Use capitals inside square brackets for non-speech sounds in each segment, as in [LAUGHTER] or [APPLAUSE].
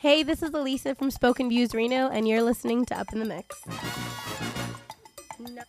Hey, this is Elisa from Spoken Views Reno, and you're listening to Up in the Mix. Ba,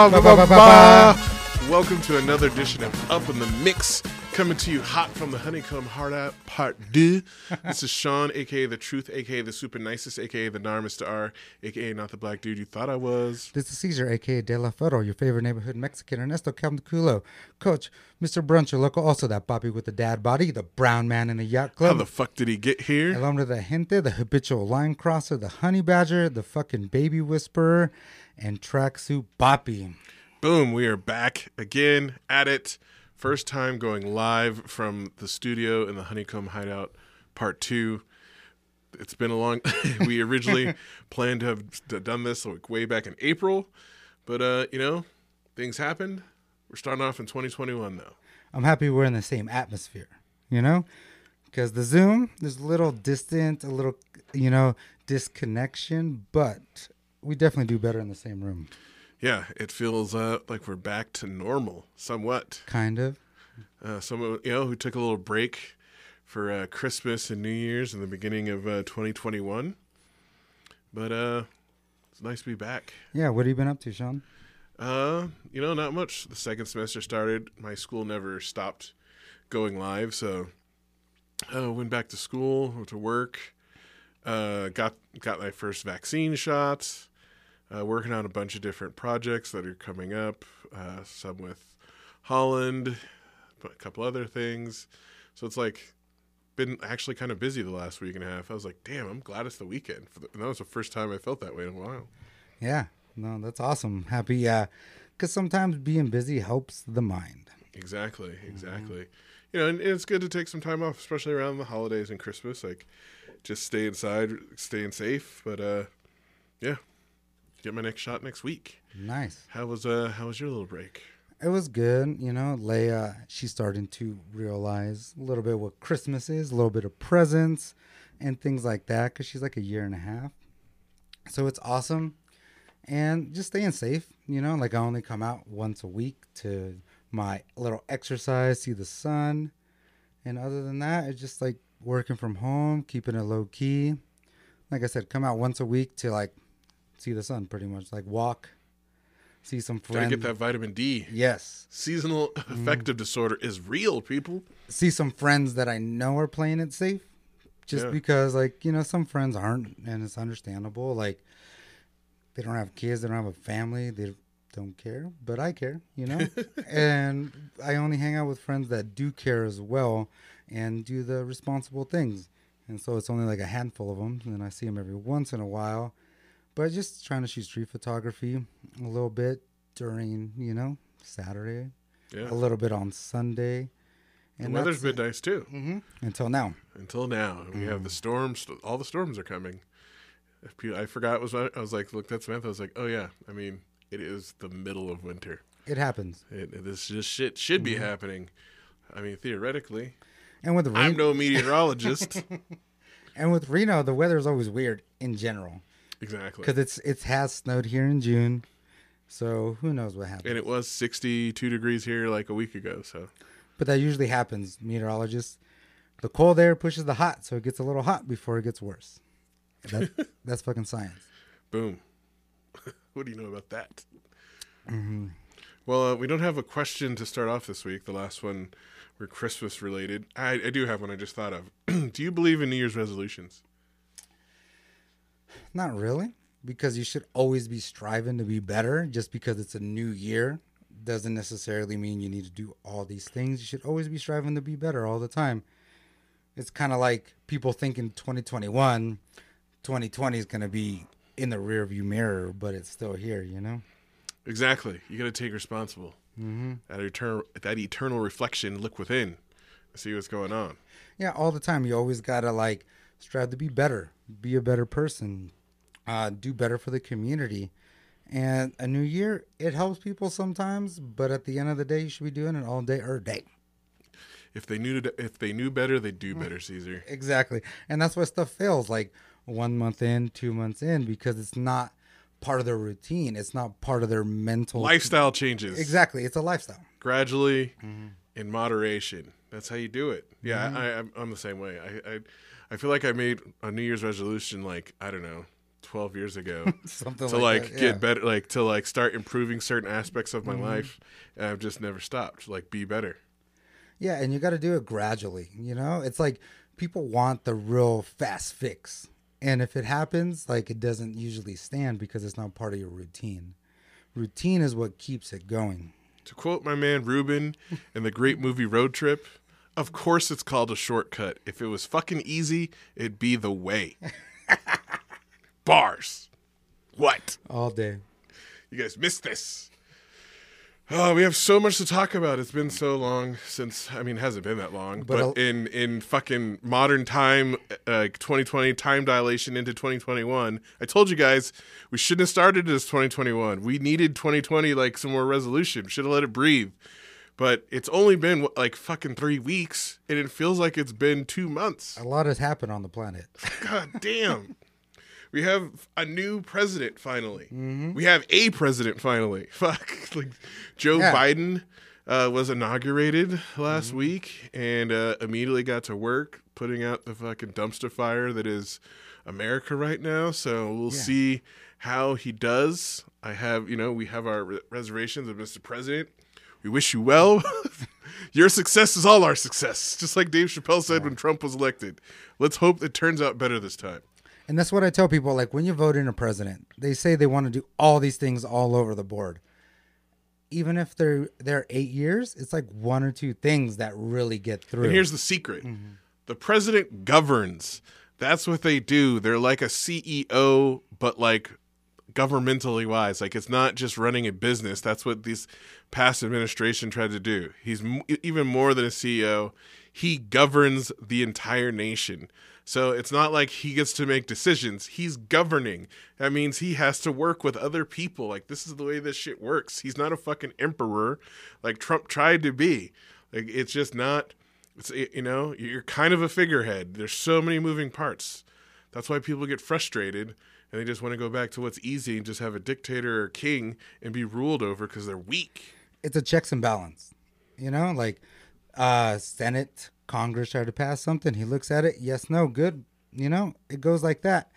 Welcome to another edition of Up in the Mix, coming to you hot from the Honeycomb Hard Out Part 2. [LAUGHS] this is Sean, aka The Truth, aka The Super Nicest, aka The Nar Mr. R, aka Not the Black Dude You Thought I Was. This is Caesar, aka De La Fero, your favorite neighborhood Mexican, Ernesto Caldaculo, Coach, Mr. Brunch, your local, also that Bobby with the dad body, the brown man in the yacht club. How the fuck did he get here? Hombre de gente, the habitual line crosser, the honey badger, the fucking baby whisperer, and tracksuit boppy. Boom, we are back again at it. First time going live from the studio in the Honeycomb Hideout Part 2. It's been a long [LAUGHS] we originally [LAUGHS] planned to have done this like way back in April, but uh, you know, things happened. We're starting off in 2021 though. I'm happy we're in the same atmosphere, you know? Because the Zoom is a little distant, a little, you know, disconnection, but we definitely do better in the same room. Yeah, it feels uh, like we're back to normal somewhat. Kind of. Uh, someone you know who took a little break for uh, Christmas and New Year's in the beginning of uh, 2021. But uh, it's nice to be back. Yeah, what have you been up to, Sean? Uh, you know, not much. The second semester started. My school never stopped going live, so uh, went back to school, went to work. Uh, got got my first vaccine shots. Uh, working on a bunch of different projects that are coming up. Uh, some with Holland, but a couple other things. So it's like been actually kind of busy the last week and a half. I was like, damn, I'm glad it's the weekend. For the, and that was the first time I felt that way in a while. Yeah, no, that's awesome. Happy, because sometimes being busy helps the mind. Exactly, exactly. You know, and it's good to take some time off, especially around the holidays and Christmas. Like, just stay inside, staying safe. But uh, yeah, get my next shot next week. Nice. How was uh, how was your little break? It was good, you know. Leia, she's starting to realize a little bit what Christmas is, a little bit of presents and things like that, because she's like a year and a half. So it's awesome, and just staying safe, you know. Like I only come out once a week to my little exercise, see the sun, and other than that, it's just like working from home, keeping it low key. Like I said, come out once a week to like see the sun, pretty much, like walk, see some friends Gotta get that vitamin D. Yes, Seasonal mm-hmm. affective disorder is real, people. see some friends that I know are playing it safe. Just Yeah. because, like, you know, some friends aren't, and it's understandable. Like, they don't have kids, they don't have a family, they don't care, but I care, you know? [LAUGHS] and I only hang out with friends that do care as well and do the responsible things. And so it's only like a handful of them, and I see them every once in a while. But just trying to shoot street photography a little bit during, you know, Saturday, Yeah, a little bit on Sunday. And the weather's been nice too. hmm Until now. Until now, we have Mm. the storms. All the storms are coming. I forgot it was. I was like, look, that's Samantha. I was like, oh yeah. I mean, it is the middle of winter. It happens. It, this just shit should Mm-hmm. be happening. I mean, theoretically, And with I'm Reno, no meteorologist. [LAUGHS] and with Reno, the weather is always weird in general exactly. because it's it has snowed here in June, so who knows what happens. And it was 62 degrees here like a week ago. So But that usually happens. Meteorologists, the cold air pushes the hot, so it gets a little hot before it gets worse. That, [LAUGHS] that's fucking science. boom. [LAUGHS] what do you know about that? Mm-hmm. Well, uh, we don't have a question to start off this week. The last one were Christmas related. I, I do have one I just thought of. [CLEARS THROAT] do you believe in New Year's resolutions? Not really, because you should always be striving to be better. Just because it's a new year doesn't necessarily mean you need to do all these things. You should always be striving to be better all the time. It's kind of like people thinking 2021, 2020 is going to be in the rearview mirror, but it's still here, you know? Exactly. You got to take responsible. Mm-hmm. That eternal, that eternal reflection, look within. see what's going on. Yeah, all the time. You always gotta like strive to be better, be a better person, uh, do better for the community. And a new year, it helps people sometimes, but at the end of the day, you should be doing it all day or day. If they knew to, if they knew better, they'd do better, mm-hmm. Caesar. Exactly. And that's why stuff fails like one month in, two months in, because it's not part of their routine. It's not part of their mental Lifestyle changes Exactly. It's a lifestyle. gradually, mm-hmm. in moderation. That's how you do it. Yeah, mm-hmm. I, I'm, I'm the same way. I, I I feel like I made a New Year's resolution like I don't know, 12 years ago. [LAUGHS] Something to like, like that, get yeah. better like to like start improving certain aspects of my mm-hmm. life and i've just never stopped like be better Yeah, and you got to do it gradually. You know, it's like people want the real fast fix, and if it happens, like it doesn't usually stand because it's not part of your routine. Routine is what keeps it going. to quote my man ruben in the great movie road trip of course it's called a shortcut if it was fucking easy it'd be the way [LAUGHS] bars what All day. you guys missed this Oh, we have so much to talk about. It's been so long since I mean, it hasn't been that long, But but, in in fucking modern time, uh, 2020 time dilation into 2021. I told you guys we shouldn't have started as 2021. We needed 2020 like some more resolution. Should have let it breathe. But it's only been like fucking three weeks, and it feels like it's been two months. A lot has happened on the planet. [LAUGHS] God damn. We have a new president finally. We have a president finally. [LAUGHS] Fuck. Like Joe Yeah. Biden uh, was inaugurated last week and uh, immediately got to work putting out the fucking dumpster fire that is America right now. So we'll Yeah. see how he does. I have, you know, we have our re- reservations of Mr. President. We wish you well. [LAUGHS] Your success is all our success. Just like Dave Chappelle said when Trump was elected. Let's hope it turns out better this time. And that's what I tell people like when you vote in a president, they say they want to do all these things all over the board. Even if they're they're 8 years, it's like one or two things that really get through. And here's the secret mm-hmm. the president governs. That's what they do. They're like a CEO, but like governmentally wise. Like it's not just running a business. That's what this past administration tried to do. He's m- even more than a CEO. He governs the entire nation. So it's not like he gets to make decisions. He's governing. That means he has to work with other people. Like this is the way this shit works. He's not a fucking emperor like Trump tried to be. Like it's just not it's you know, you're kind of a figurehead. There's so many moving parts. That's why people get frustrated and they just want to go back to what's easy and just have a dictator or king and be ruled over because they're weak. it's a checks and balance. You know, like uh Senate, Congress try to pass something, he looks at it, yes, no, good. You know, it goes like that.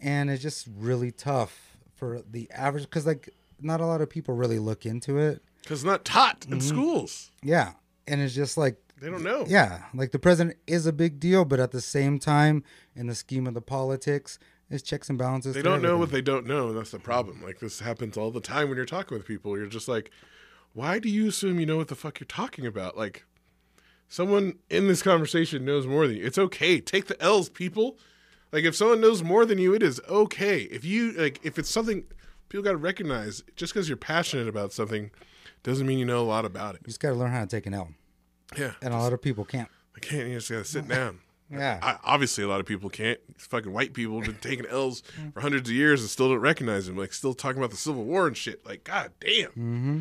And it's just really tough for the average cuz like not a lot of people really look into it. Because not taught Mm-hmm. in schools. Yeah. And it's just like They don't know. yeah, like the president is a big deal, but at the same time in the scheme of the politics, it's checks and balances. They don't know what they don't know, and that's the problem. Like this happens all the time when you're talking with people. You're just like, why do you assume you know what the fuck you're talking about? Like someone in this conversation knows more than you. It's okay. Take the L's, people. Like if someone knows more than you, it is okay. If you like if it's something people gotta recognize, just because you're passionate about something doesn't mean you know a lot about it. You just got to learn how to take an L. Yeah. And a lot of people can't. I can't you just gotta sit down. Yeah. I, obviously, a lot of people can't. These fucking white people have been taking L's for hundreds of years and still don't recognize them. Like, still talking about the Civil War and shit. Like, god damn. Mm-hmm.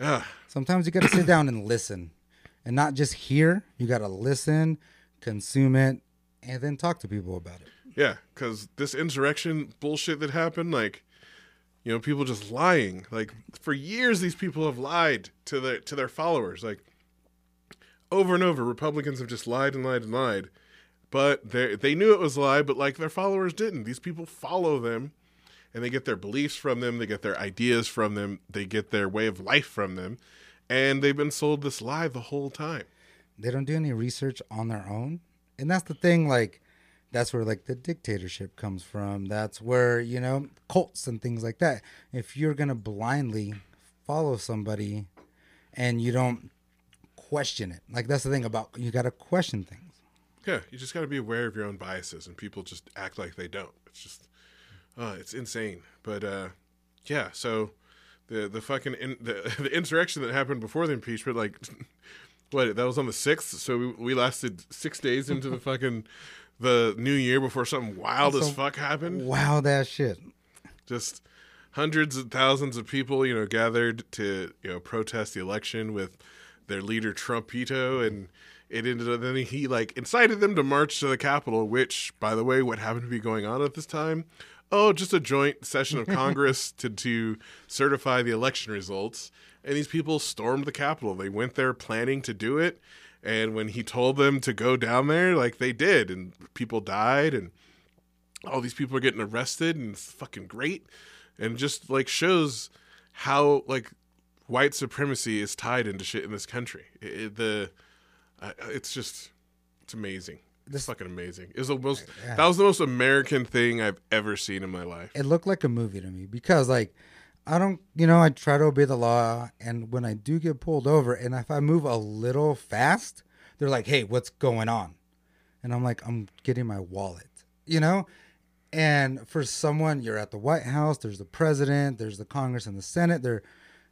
Ah, Sometimes you got to sit down and listen, and not just hear. You got to listen, consume it, and then talk to people about it. yeah, because this insurrection bullshit that happened, like, you know, people just lying. Like, for years, these people have lied to their to their followers. Like, over and over, Republicans have just lied and lied and lied. But they they knew it was a lie, but like their followers didn't. These people follow them, and they get their beliefs from them. They get their ideas from them. They get their way of life from them, and they've been sold this lie the whole time. They don't do any research on their own, and that's the thing. Like, that's where like the dictatorship comes from. That's where you know cults and things like that. If you're gonna blindly follow somebody, and you don't question it, like that's the thing about you got to question things. Yeah, you just got to be aware of your own biases, and people just act like they don't. It's just, uh, it's insane. But uh, yeah, so the the fucking in, the [LAUGHS] the insurrection that happened before the impeachment, like, [LAUGHS] what that was on the sixth, so we, we lasted six days into the [LAUGHS] fucking the new year before something wild as fuck happened. Wow, that shit. Just hundreds of thousands of people, you know, gathered to you know protest the election with their leader Trumpito, and it ended up then he like incited them to march to the Capitol, which, by the way, what happened to be going on at this time? Oh, just a joint session of [LAUGHS] Congress to to certify the election results, and these people stormed the Capitol. They went there planning to do it. And when he told them to go down there, like they did, and people died, and all these people are getting arrested and it's fucking great and just like shows how like white supremacy is tied into shit in this country it, the uh, it's just it's amazing it's This- fucking amazing it's the most Yeah. that was the most american thing i've ever seen in my life It looked like a movie to me because, like, I don't, you know, I try to obey the law, and when I do get pulled over, and if I move a little fast, they're like, "Hey, what's going on?" And I'm like, "I'm getting my wallet," you know. And for someone, you're at the White House. There's the president. There's the Congress and the Senate. There,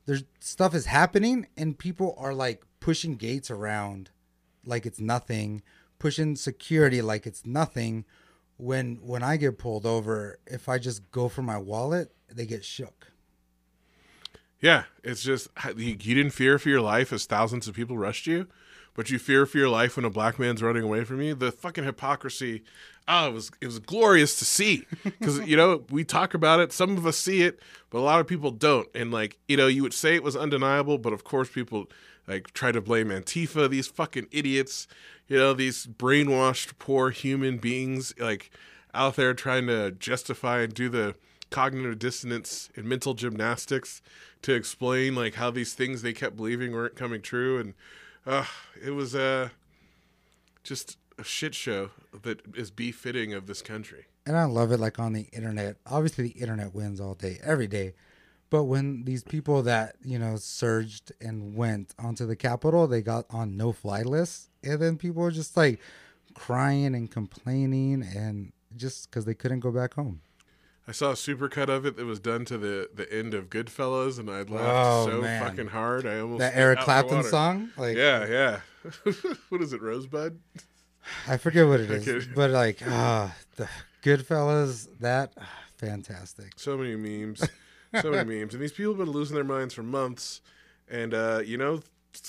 there's stuff is happening, and people are like pushing gates around, like it's nothing, pushing security like it's nothing. When when I get pulled over, if I just go for my wallet, they get shook. yeah it's just you, you didn't fear for your life as thousands of people rushed you but you fear for your life when a black man's running away from you the fucking hypocrisy oh it was it was glorious to see [LAUGHS] because you know we talk about it some of us see it but a lot of people don't and like you know you would say it was undeniable but of course people like try to blame antifa these fucking idiots you know these brainwashed poor human beings like out there trying to justify and do the cognitive dissonance and mental gymnastics to explain like how these things they kept believing weren't coming true and uh, it was uh, just a shit show that is befitting of this country and I love it like on the internet. Obviously the internet wins all day, every day. But when these people that, you know, surged and went onto the Capitol, they got on no fly lists. And then people were just like crying and complaining and just because they couldn't go back home. I saw a supercut of it that was done to the, the end of Goodfellas, and I laughed Oh, so man. fucking hard. I almost That Eric Clapton song? Like Yeah, yeah. [LAUGHS] what is it, Rosebud? I forget what it [LAUGHS] is. But like ah the Goodfellas, that ah, fantastic. So many memes, [LAUGHS] so many memes, and these people have been losing their minds for months. And uh, you know,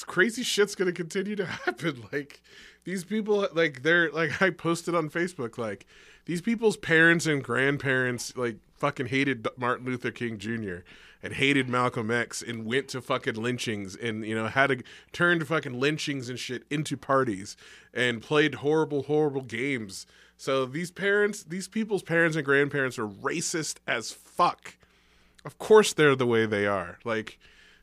crazy shit's gonna continue to [LAUGHS] happen. Like these people, like they're like I posted on Facebook, like these people's parents and grandparents, like fucking hated Martin Luther King Jr. and hated Malcolm X and went to fucking lynchings and you know had to turn to fucking lynchings and shit into parties and played horrible, horrible games. So these parents, these people's parents and grandparents are racist as fuck. Of course they're the way they are. Like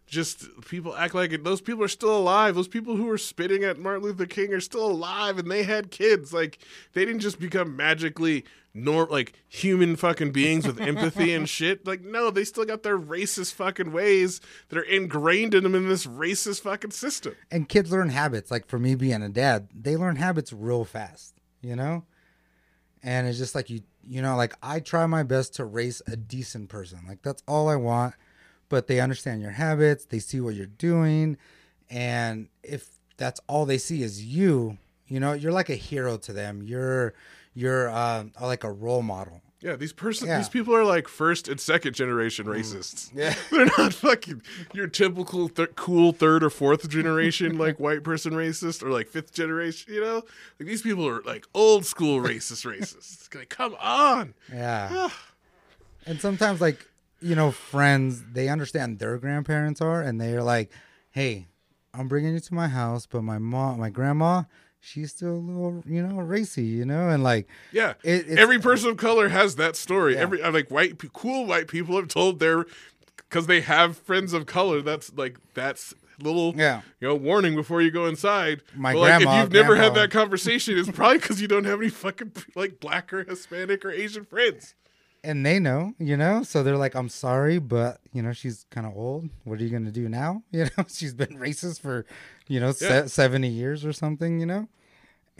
just people act like it, those people are still alive. Those people who were spitting at Martin Luther King are still alive and they had kids. Like they didn't just become magically nor like human fucking beings with empathy and [LAUGHS] shit. Like no, they still got their racist fucking ways that are ingrained in them in this racist fucking system. And kids learn habits. Like for me being a dad, they learn habits real fast, you know? And it's just like you you know, like I try my best to race a decent person. Like that's all I want. But they understand your habits, they see what you're doing, and if that's all they see is you, you know, you're like a hero to them. You're you're uh, like a role model. Yeah, these person Yeah. these people are like first and second generation mm. racists. Yeah. [LAUGHS] They're not fucking your typical th- cool third or fourth generation [LAUGHS] like white person racist or like fifth generation, you know? Like these people are like old school [LAUGHS] racist racists. Like, come on. Yeah. and sometimes like, you know, friends, they understand their grandparents are and they're like, "Hey, I'm bringing you to my house, but my mom, my grandma, she's still a little, you know, racy, you know?" And like Yeah. It- it's- Every person of color has that story. Yeah. Every uh, like white cool white people have told their cuz they have friends of color. That's like that's little Yeah. you know warning before you go inside. My But, like, grandma- if you've never had that conversation, it's probably cuz you don't have any fucking like black or Hispanic or Asian friends. And they know, you know, so they're like, "I'm sorry, but you know, she's kind of old. What are you gonna do now? [LAUGHS] You know, she's been racist for, you know, Yeah. se- seventy years or something, you know."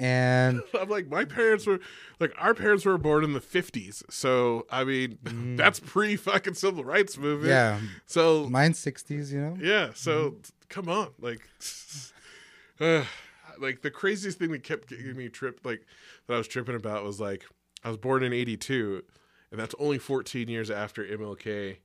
And [LAUGHS] I'm like, my parents were like, our parents were born in the 50s. So, I mean, [LAUGHS] that's pre fucking civil rights movement. yeah, So, mine's sixties, you know. yeah. So, come on. Like, [SIGHS] uh, like the craziest thing that kept getting me tripped, like that I was tripping about was like I was born in '82, and that's only 14 years after MLK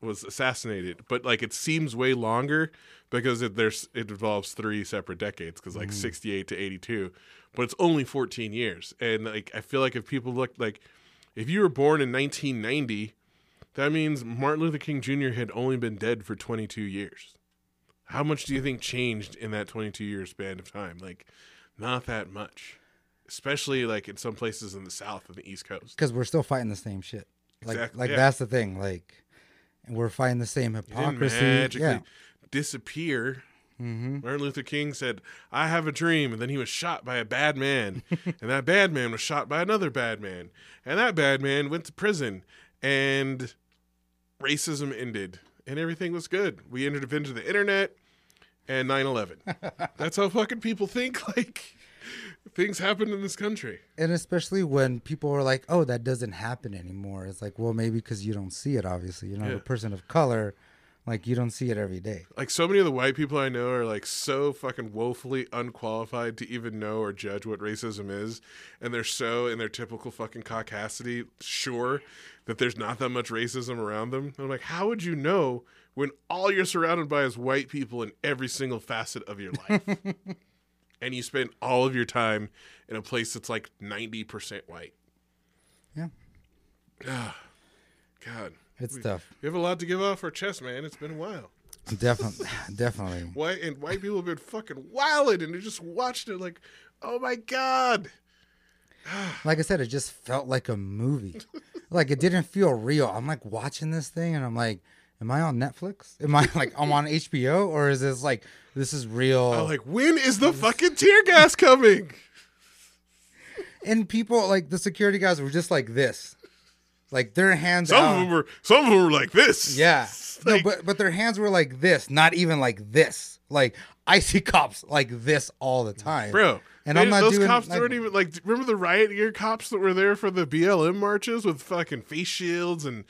was assassinated. But like it seems way longer because it there's it involves three separate decades because like mm-hmm. 68 to 82, but it's only 14 years. And like I feel like if people look like if you were born in 1990, that means Martin Luther King Jr. had only been dead for 22 years. How much do you think changed in that 22 year span of time? Like, not that much. Especially like in some places in the South and the East Coast. Because we're still fighting the same shit. Like, Exact- like yeah. that's the thing. Like, and we're fighting the same hypocrisy. magically Yeah. disappear. hmm Martin Luther King said, I have a dream. And then he was shot by a bad man. [LAUGHS] and that bad man was shot by another bad man. And that bad man went to prison. And racism ended. And everything was good. We entered into the internet and 9 11. [LAUGHS] That's how fucking people think. [LAUGHS] Like, things happen in this country. And especially when people are like, "Oh, that doesn't happen anymore." It's like, well, maybe because you don't see it. Obviously, you're not Yeah. a person of color. Like you don't see it every day. Like, so many of the white people I know are like so fucking woefully unqualified to even know or judge what racism is. And they're so, in their typical fucking caucasity, sure that there's not that much racism around them. I'm like, how would you know when all you're surrounded by is white people in every single facet of your life? [LAUGHS] and you spend all of your time in a place that's like 90% white. Yeah. Ah, God. It's tough. We have a lot to give off our chest, man. It's been a while. [LAUGHS] Definitely, [LAUGHS] definitely. White and white people have been fucking wilding and they're just watched it like, oh my god. [SIGHS] Like I said, it just felt like a movie. like it didn't feel real. I'm like watching this thing, and I'm like, "Am I on Netflix? Am I like I'm on HBO, or is this like this is real?" I'm like, when is the fucking tear gas coming? and people like the security guys were just like this, like their hands Some out. of them were some of them were like this. Yeah. Like, [LAUGHS] no, but but their hands were like this, not even like this. Like I see cops like this all the time, bro. And I'm not those doing cops like, weren't even like remember the riot gear cops that were there for the BLM marches with fucking face shields and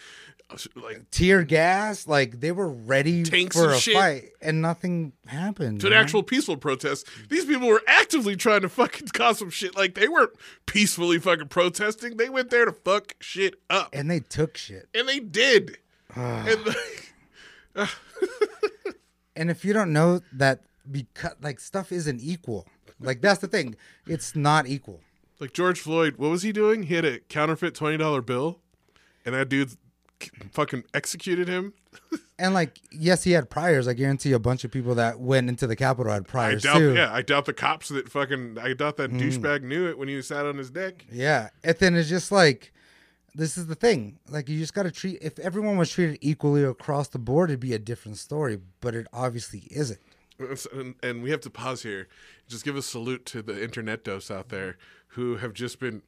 like uh, tear gas. Like they were ready Tanks for a shit. fight, and nothing happened. to an actual peaceful protest. These people were actively trying to fucking [LAUGHS] cause some shit. Like they weren't peacefully fucking protesting. They went there to fuck shit up. and they took shit. And they did. Ah. and like, [LAUGHS] And if you don't know that, because like stuff isn't equal. Like that's the thing. It's not equal. like George Floyd, what was he doing? He had a counterfeit twenty dollar bill, and that dude fucking executed him. And like, yes, he had priors. I guarantee a bunch of people that went into the Capitol had I priors doubt. too. Yeah, I doubt the cops that fucking. I doubt that Mm. douchebag knew it when he sat on his deck. Yeah. And then it's just like, this is the thing. Like, you just got to treat, if everyone was treated equally across the board, it'd be a different story, but it obviously isn't. And, and we have to pause here. Just give a salute to the internet dose out there who have just been.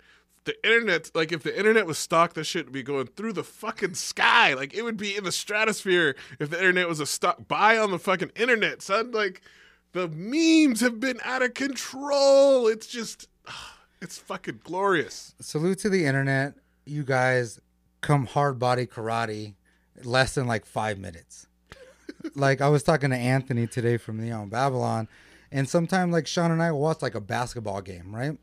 The internet, like if the internet was stock, this shit would be going through the fucking sky. Like it would be in the stratosphere if the internet was a stock. Buy on the fucking internet, son. Like the memes have been out of control. It's just, [SIGHS] it's fucking glorious. Salute to the internet. You guys come hard body karate less than like five minutes. [LAUGHS] like, I was talking to Anthony today from Neon Babylon, and sometimes, like, Sean and I watch like a basketball game, right?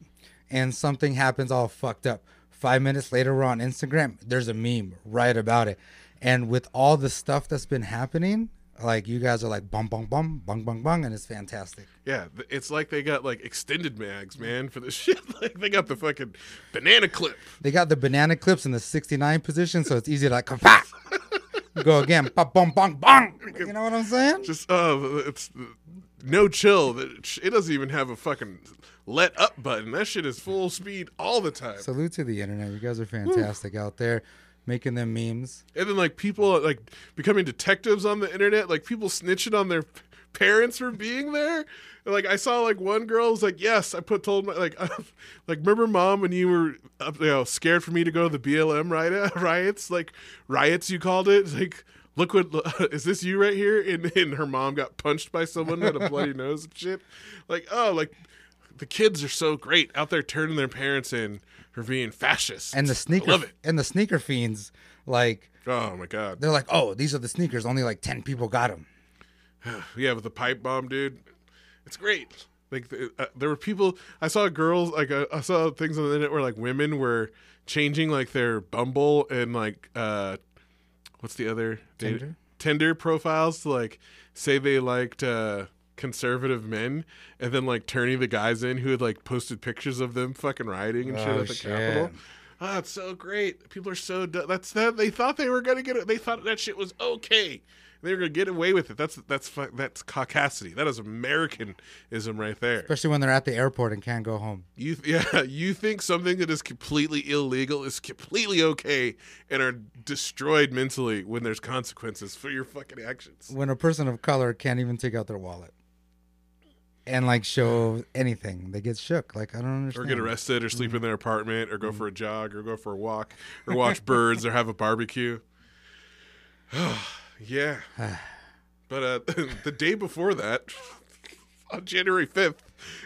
And something happens all fucked up. Five minutes later, we're on Instagram. There's a meme right about it. And with all the stuff that's been happening, like, you guys are like, bum, bum, bum, bung, bung, bung, and it's fantastic. Yeah, it's like they got like extended mags, man, for this [LAUGHS] shit. Like they got the fucking banana clip. They got the banana clips in the 69 position, so it's easy to like come back. Go again. Ba bum bong bong. You know what I'm saying? Just uh, it's no chill. It doesn't even have a fucking let up button. That shit is full speed all the time. Salute to the internet. You guys are fantastic out there making them memes. And then like people like becoming detectives on the internet, like people snitching on their parents for being there. And, like I saw like one girl was like, "Yes, I put told my like [LAUGHS] like remember mom when you were up, you know scared for me to go to the BLM riot [LAUGHS] riots like riots you called it like." Look what [LAUGHS] is this you right here? And, and her mom got punched by someone had a bloody nose and shit. Like oh, like the kids are so great out there turning their parents in for being fascists. And the I sneaker love it. and the sneaker fiends, like Oh my god. they're like, oh, these are the sneakers. Only like ten people got them. [SIGHS] Yeah, with the pipe bomb, dude. It's great. Like uh, there were people. I saw girls. Like uh, I saw things on the internet where like women were changing like their Bumble and like uh, what's the other Tinder? Tinder profiles to like say they liked uh conservative men and then like turning the guys in who had like posted pictures of them fucking rioting and shit Oh, at the shit. Capitol. Oh, it's so great. People are so du- that's that they thought they were gonna get it. They thought that shit was okay. They were gonna get away with it. That's that's that's caucasity. That is Americanism right there. Especially when they're at the airport and can't go home. You [LAUGHS] yeah, you think something that is completely illegal is completely okay and are destroyed mentally when there's consequences for your fucking actions. When a person of color can't even take out their wallet and like show anything, they get shook. Like I don't understand. Or get arrested or sleep in mm-hmm. their apartment or go mm-hmm. for a jog or go for a walk or watch birds or have a barbecue. [SIGHS] yeah. [SIGHS] But uh, [LAUGHS] the day before that, [LAUGHS] on January 5th,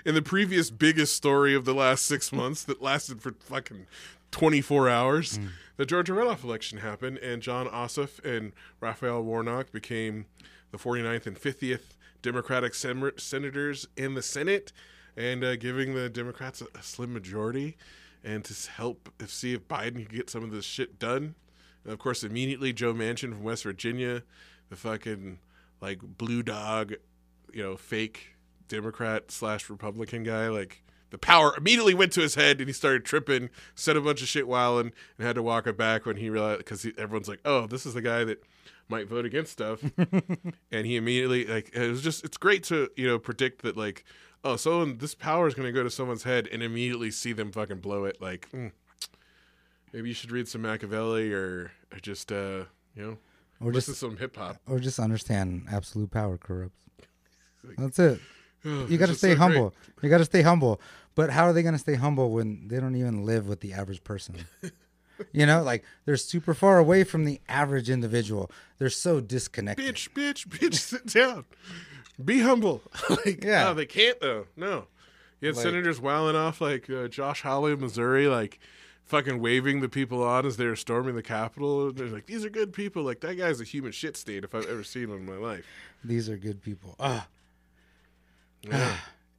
in the previous biggest story of the last six months that lasted for fucking 24 hours, mm. the Georgia runoff election happened, and Jon Ossoff and Raphael Warnock became the 49th and 50th Democratic sen- senators in the Senate, and uh, giving the Democrats a, a slim majority, and to help if see if Biden can get some of this shit done. And of course, immediately Joe Manchin from West Virginia, the fucking like blue dog, you know, fake Democrat slash Republican guy, like the power immediately went to his head and he started tripping, said a bunch of shit while and had to walk it back when he realized because everyone's like, oh, this is the guy that might vote against stuff, [LAUGHS] and he immediately like it was just it's great to you know predict that like oh someone this power is going to go to someone's head and immediately see them fucking blow it like. hmm, Maybe you should read some Machiavelli or, or just uh, you know or listen just some hip hop. or just understand absolute power corrupts. That's it. You You got to stay humble. You got to stay humble. But how are they going to stay humble when they don't even live with the average person? [LAUGHS] you know, like they're super far away from the average individual. They're so disconnected. Bitch, bitch, bitch, [LAUGHS] sit down. Be humble. [LAUGHS] like, Yeah. no, they can't though. No. You had Like- senators wilding off like uh, Josh Hawley of Missouri, like fucking waving the people on as they were storming the Capitol. They're like, these are good people. Like that guy's a human shit state if I've ever seen one in my life. These are good people. Ah, Yeah.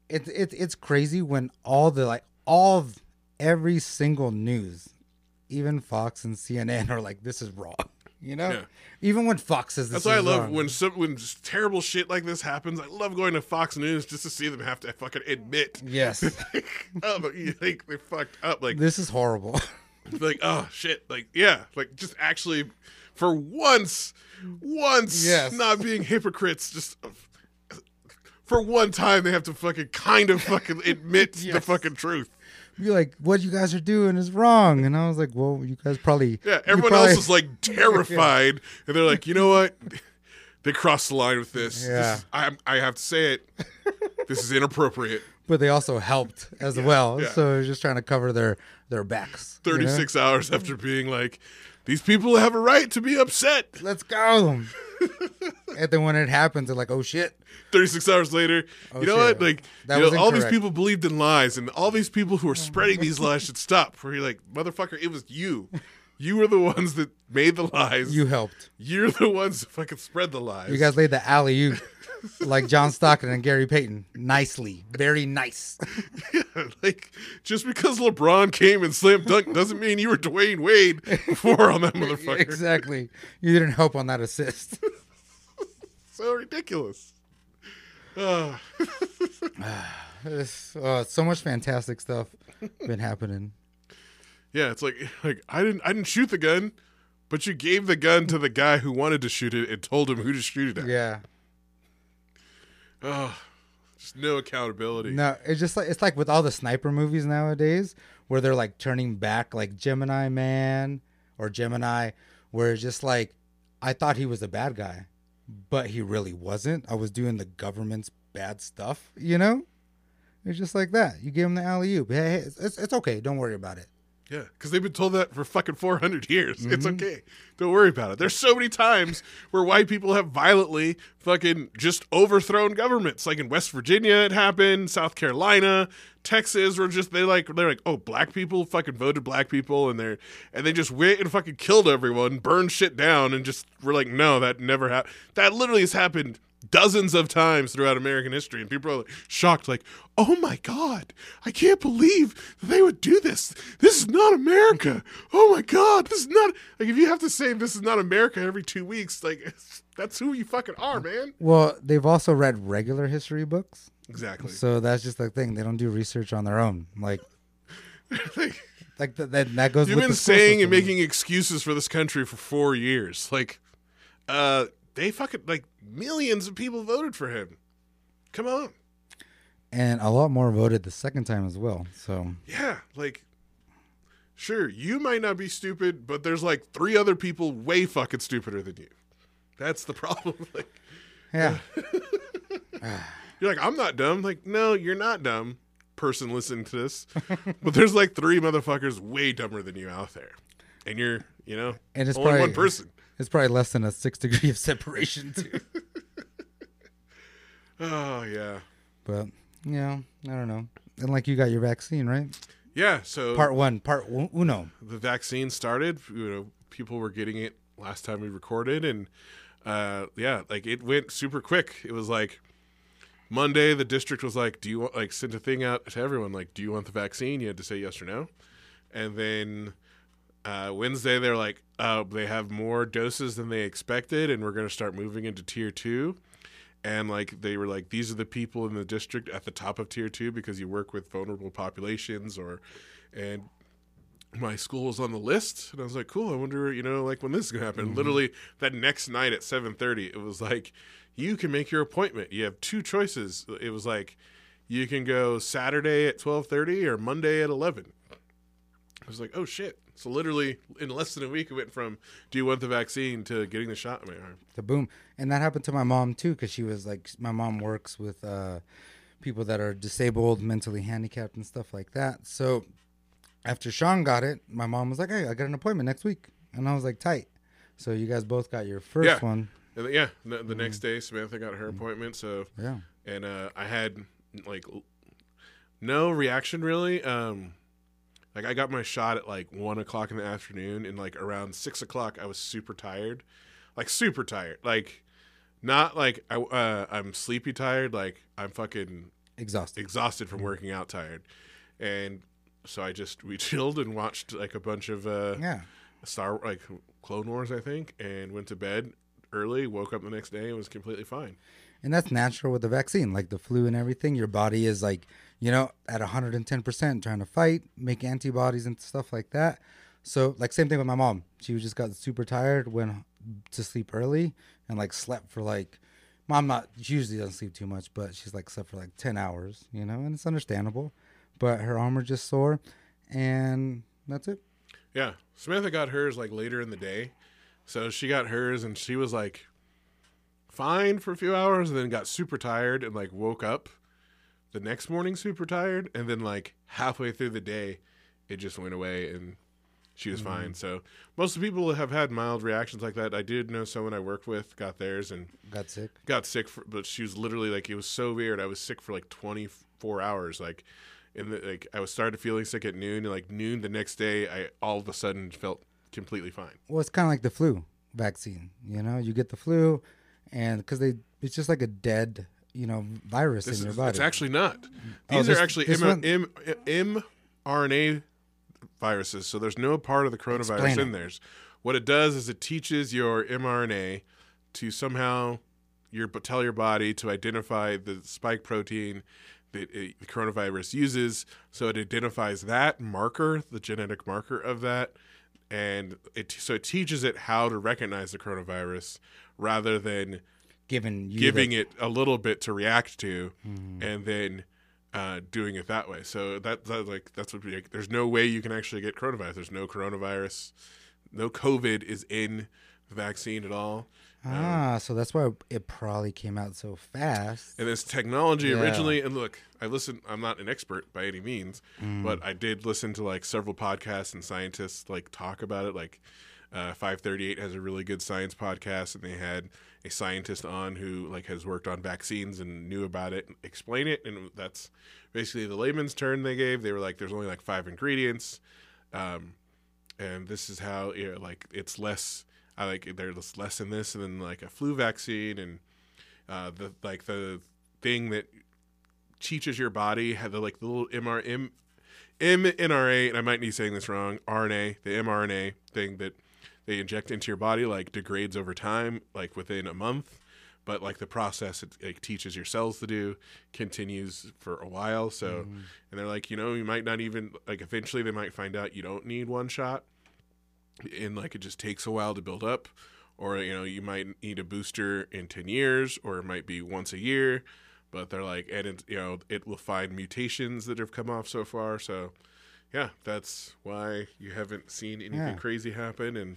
it's it's it's crazy when all the like all of- every single news, even Fox and CNN are like, this is wrong. [LAUGHS] You know, Yeah. even when Fox says this That's why I love wrong. when some when terrible shit like this happens. I love going to Fox News just to see them have to fucking admit, Yes, [LAUGHS] oh, but you think they're fucked up. Like this is horrible. [LAUGHS] like oh shit like yeah like just actually for once once Yes. not being hypocrites just uh, for one time they have to fucking kind of fucking [LAUGHS] admit the fucking truth. You're like, what you guys are doing is wrong, and I was like, well, you guys probably yeah everyone probably- else is like [LAUGHS] terrified. And they're like you know what? They crossed the line with this, This is- I, I have to say it. This is inappropriate. [LAUGHS] But they also helped as well. yeah. So it's just trying to cover their their backs. you know? 36 hours after being like these people have a right to be upset Let's go. Them. [LAUGHS] and then when it happens, they're like, oh shit. 36 hours later, Oh, you know shit. what? Like, That you know, all these people believed in lies, and all these people who are oh, spreading these lies should stop. Where you're like, motherfucker, it was you. You were the ones that made the lies. You helped. You're the ones that fucking spread the lies. You guys laid the alley oop [LAUGHS] like John Stockton and Gary Payton. Nicely. Very nice. [LAUGHS] like, just because LeBron came and slam dunk doesn't mean you were Dwyane Wade before on that motherfucker. exactly. You didn't help on that assist. [LAUGHS] So ridiculous. [SIGHS] Ah. [SIGHS] It's, uh, so much fantastic stuff been happening. Yeah, it's like like I didn't I didn't shoot the gun, but you gave the gun to the guy who wanted to shoot it and told him who to shoot it at. Yeah. Oh, just no accountability. No, it's just like it's like with all the sniper movies nowadays where they're like turning back like Gemini Man or Gemini where it's just like I thought he was a bad guy, but he really wasn't. I was doing the government's bad stuff, you know? It's just like that. You give him the alley oop. Hey, hey, it's, it's, it's okay. Don't worry about it. Yeah, because they've been told that for fucking 400 years. It's Mm-hmm. okay. Don't worry about it. There's so many times where white people have violently fucking just overthrown governments. Like in West Virginia, it happened. South Carolina, Texas, were just they like they're like, oh, black people fucking voted black people, and they're and they just went and fucking killed everyone, burned shit down, and just were like, no, that never happened. That literally has happened dozens of times throughout American history, and people are like, shocked, like, "Oh my god, I can't believe they would do this. This is not America. Oh my god, this is not like if you have to say this is not America every two weeks, like [LAUGHS] that's who you fucking are, man." Well, they've also read regular history books, Exactly. so that's just the thing. They don't do research on their own. Like, [LAUGHS] Like, like th- that that goes. You've with been the saying and making excuses for this country for four years. Like, uh, they fucking like millions of people voted for him. Come on, and a lot more voted the second time as well. So yeah, like, sure, you might not be stupid, but there's like three other people way fucking stupider than you. That's the [LAUGHS] problem. like, yeah, [LAUGHS] you're like, I'm not dumb. Like, no, you're not dumb. Person listening to this, [LAUGHS] but there's like three motherfuckers way dumber than you out there, and you're, you know, and it's only probably one person. It's probably less than a six degree of separation too. [LAUGHS] Oh yeah, but yeah, I don't know. And like you got your vaccine, right? yeah. So Part one, part uno. the vaccine started, you know, people were getting it last time we recorded, and uh, yeah, like it went super quick. It was like Monday, the district was like, "Do you want like sent a thing out to everyone like, do you want the vaccine?" You had to say yes or no, and then uh, Wednesday they're like, uh, they have more doses than they expected, and we're going to start moving into tier two. And like they were like, these are the people in the district at the top of tier two because you work with vulnerable populations, or and my school was on the list. And i was like cool i wonder you know like when this is gonna happen. Literally that next night at 7.30 it was like you can make your appointment. You have two choices. It was like you can go saturday at 12.30 or monday at 11 i was like oh shit so literally in less than a week it went from do you want the vaccine to getting the shot in my arm The boom, and that happened to my mom too, because she was like, my mom works with uh, people that are disabled, mentally handicapped, and stuff like that. So after Sean got it, my mom was like, "Hey, I got an appointment next week," and I was like, "Tight." So you guys both got your first Yeah. one. and yeah the, the next day samantha got her appointment so Yeah. and uh, I had like l- no reaction really. Um, like I got my shot at like one o'clock in the afternoon, and like around six o'clock, I was super tired, like super tired, like not like I uh, I'm sleepy tired, like I'm fucking Exhausted. exhausted from working out tired, and so I just we [LAUGHS] chilled and watched like a bunch of uh, Yeah. Star like Clone Wars, I think, and went to bed early. Woke up the next day and was completely fine. And that's natural with the vaccine, like the flu and everything. Your body is like, you know, at 110% trying to fight, make antibodies and stuff like that. So, like, same thing with my mom. She just got super tired, went to sleep early, and like slept for like, mom, not, she usually doesn't sleep too much, but she's like slept for like 10 hours, you know, and it's understandable. But her arm was just sore, and that's it. Yeah, Samantha got hers like later in the day, so she got hers and she was like fine for a few hours, and then got super tired and like woke up the next morning super tired, and then like halfway through the day, it just went away and she was fine. Mm-hmm. So most of the people have had mild reactions like that. I did know someone I worked with got theirs and Got sick. got sick, for, but she was literally like it was so weird. I was sick for like twenty four hours, like. In the, like I was started feeling sick at noon, and like noon the next day, I all of a sudden felt completely fine. Well, it's kind of like the flu vaccine. You know, you get the flu, and because they, it's just like a dead, you know, virus This in your is, body. it's actually not. Oh, These this- are actually M- M- mRNA viruses, so there's no part of the coronavirus Explain in it. there. What it does is it teaches your mRNA to somehow your tell your body to identify the spike protein that it, the coronavirus uses. So it identifies that marker, the genetic marker of that, and it so it teaches it how to recognize the coronavirus rather than giving you giving the, it a little bit to react to, and then uh, doing it that way. So that, that like that's what we, like, there's no way you can actually get coronavirus. There's no coronavirus, no COVID is in the vaccine at all. ah, so that's why it probably came out so fast. And this technology Yeah. originally, and look, I listen. I'm not an expert by any means, but I did listen to like several podcasts and scientists like talk about it. Like uh, 538 has a really good science podcast, and they had a scientist on who like has worked on vaccines and knew about it, and explain it, and that's basically the layman's term they gave. They were like, "There's only like five ingredients." Um, and this is how you know, like it's less I like there's less in this than like a flu vaccine and uh, the like the thing that teaches your body had the like the little MR, M, mNRA, and I might be saying this wrong, RNA, the mRNA thing that they inject into your body like degrades over time, like within a month. But like the process it like, teaches your cells to do continues for a while. So, mm-hmm. and they're like, you know, you might not even like eventually they might find out you don't need one shot, and like it just takes a while to build up, or you know you might need a booster in ten years, or it might be once a year. But they're like, and it, you know, it will find mutations that have come off so far. So, yeah, that's why you haven't seen anything Yeah. crazy happen, and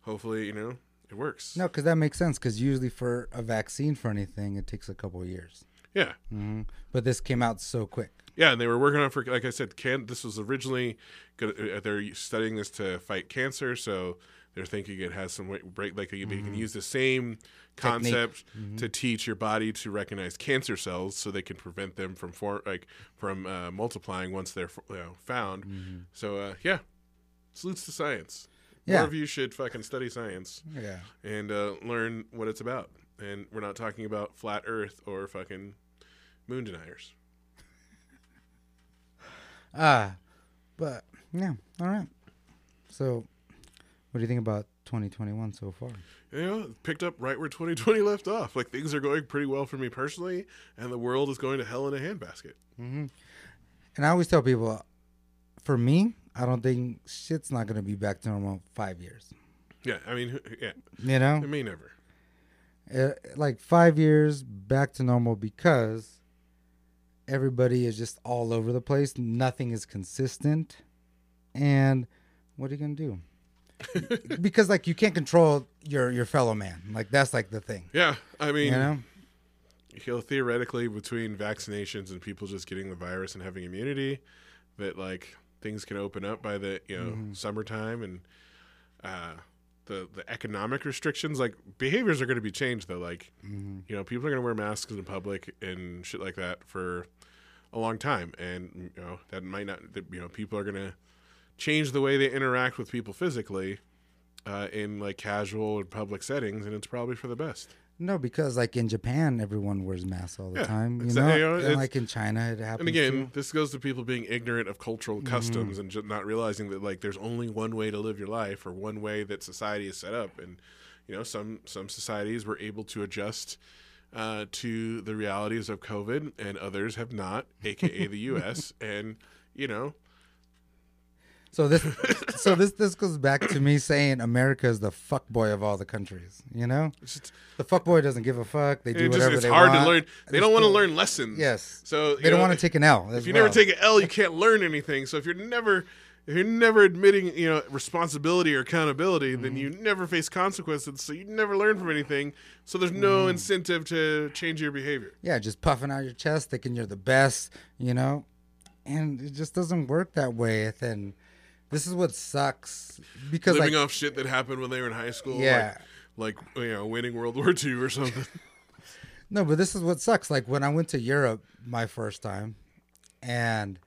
hopefully, you know, it works. No, because that makes sense. Because usually for a vaccine for anything, it takes a couple of years. Yeah, hmm But this came out so quick. yeah, and they were working on it for like I said, can this was originally gonna, uh, they're studying this to fight cancer, so they're thinking it has some way, break like they, they can use the same concept to teach your body to recognize cancer cells, so they can prevent them from for like from uh, multiplying once they're you know, found. So uh, yeah, salutes to science. Yeah. More of you should fucking study science Yeah. and uh, learn what it's about. And we're not talking about flat Earth or fucking moon deniers. Ah, but yeah. All right. So, what do you think about 2021 so far? You know, picked up right where 2020 left off. Like things are going pretty well for me personally, and the world is going to hell in a handbasket. And I always tell people, for me, I don't think shit's not gonna be back to normal five years. Yeah, I mean, yeah, You know, it may never. uh, like five years back to normal because everybody is just all over the place. Nothing is consistent. And what are you gonna do? [LAUGHS] because like you can't control your your fellow man. Like that's like the thing. Yeah, I mean, You know? know, theoretically, between vaccinations and people just getting the virus and having immunity, that like things can open up by the you know Mm-hmm. summertime and uh, the the economic restrictions. Like behaviors are going to be changed though. Like Mm-hmm. you know, people are going to wear masks in public and shit like that for a long time, and you know that might not. That, you know, people are going to change the way they interact with people physically. Uh, in like casual or public settings, and it's probably for the best. No, because like in Japan, everyone wears masks all the Yeah, time. You exa- know, and like in China, it happens. And again, too. this goes to people being ignorant of cultural Mm-hmm. customs and just not realizing that like there's only one way to live your life or one way that society is set up. And you know, some some societies were able to adjust uh, to the realities of COVID, and others have not, aka the [LAUGHS] U.S. and you know, So this, [LAUGHS] so this, this goes back to me saying America is the fuck boy of all the countries. You know, just, the fuck boy doesn't give a fuck. They do it just- whatever it's they hard to learn. They don't want to learn lessons. Yes. So They don't want to take an L. if you never take an L, you can't learn anything. So if you're never if you're never admitting, you know, responsibility or accountability, then mm-hmm. you never face consequences. So you never learn from anything. So there's no mm-hmm. incentive to change your behavior. yeah, just puffing out your chest, thinking you're the best. You know, and it just doesn't work that way. And this is what sucks because Living like off shit that happened when they were in high school. Yeah. Like, like you know, winning World War II or something. [LAUGHS] No, but this is what sucks. Like when I went to Europe my first time, and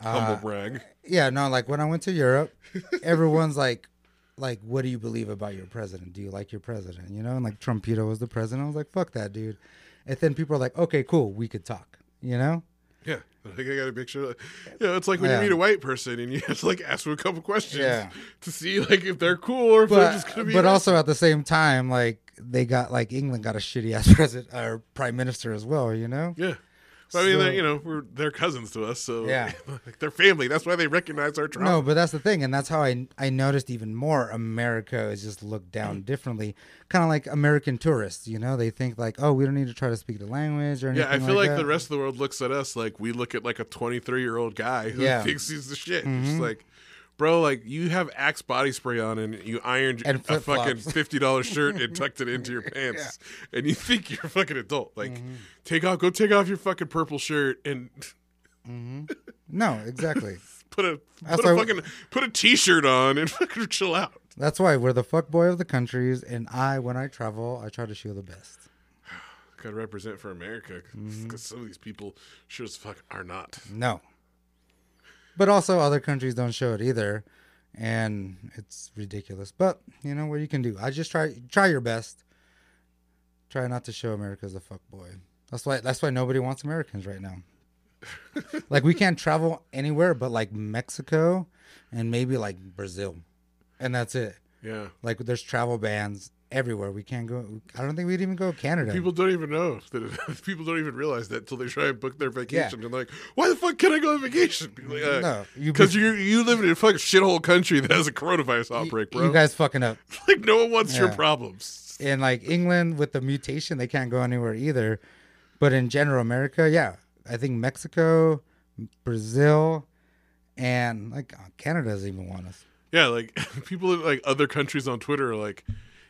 uh, Humble brag. yeah, no, like when I went to Europe, everyone's like, like, what do you believe about your president? Do you like your president? You know, and like Trumpito was the president. I was like, fuck that dude. And then people are like, okay, cool, we could talk. You know? Yeah. I think I got a picture. Like, you know, it's like when Yeah. you meet a white person and you have to like ask them a couple questions Yeah. to see like if they're cool or if they're But just gonna be. but also at the same time, like they got like England got a shitty ass [LAUGHS] president or prime minister as well. You know? Yeah. I mean, they, you know, we're they're cousins to us, so Yeah. [LAUGHS] like they're family. That's why they recognize our trauma. No, but that's the thing, and that's how I I noticed even more. America is just looked down [CLEARS THROAT] differently, kind of like American tourists. You know, they think like, oh, we don't need to try to speak the language or anything. yeah, I feel like, that. the rest of the world looks at us like we look at like a 23 year old guy who Yeah. Mm-hmm. thinks he's the shit. It's like, bro, like you have Axe body spray on and you ironed And a fucking [LAUGHS] fifty dollars shirt and tucked it into your pants, and you think you're a fucking adult. Like, Mm-hmm. take off, go take off your fucking purple shirt and no, exactly. [LAUGHS] put a That's put a fucking put a t-shirt on and [LAUGHS] fucking chill out. that's why we're the fuck boy of the countries, and I, when I travel, I try to show the best. [SIGHS] Gotta represent for America because Mm-hmm. some of these people sure as fuck are not. No, but also other countries don't show it either, and it's ridiculous. But you know what you can do. I just try try your best. Try not to show America as a fuck boy. That's why. That's why nobody wants Americans right now. [LAUGHS] like we can't travel anywhere but like Mexico and maybe like Brazil, and that's it. Yeah. Like there's travel bans everywhere. We can't go. I don't think we'd even go to Canada. People don't even know that it, [LAUGHS] people don't even realize that until they try and book their vacation. Yeah. They're like, "Why the fuck can I go on vacation?" Like, uh, no, you because you you live in a fucking shithole country that has a coronavirus outbreak, bro. You guys fucking up. [LAUGHS] like no one wants your problems. in like England with the mutation, they can't go anywhere either. But in general, America, yeah, I think Mexico, Brazil, and like Canada doesn't even want us. Yeah, like [LAUGHS] people in like other countries on Twitter are like,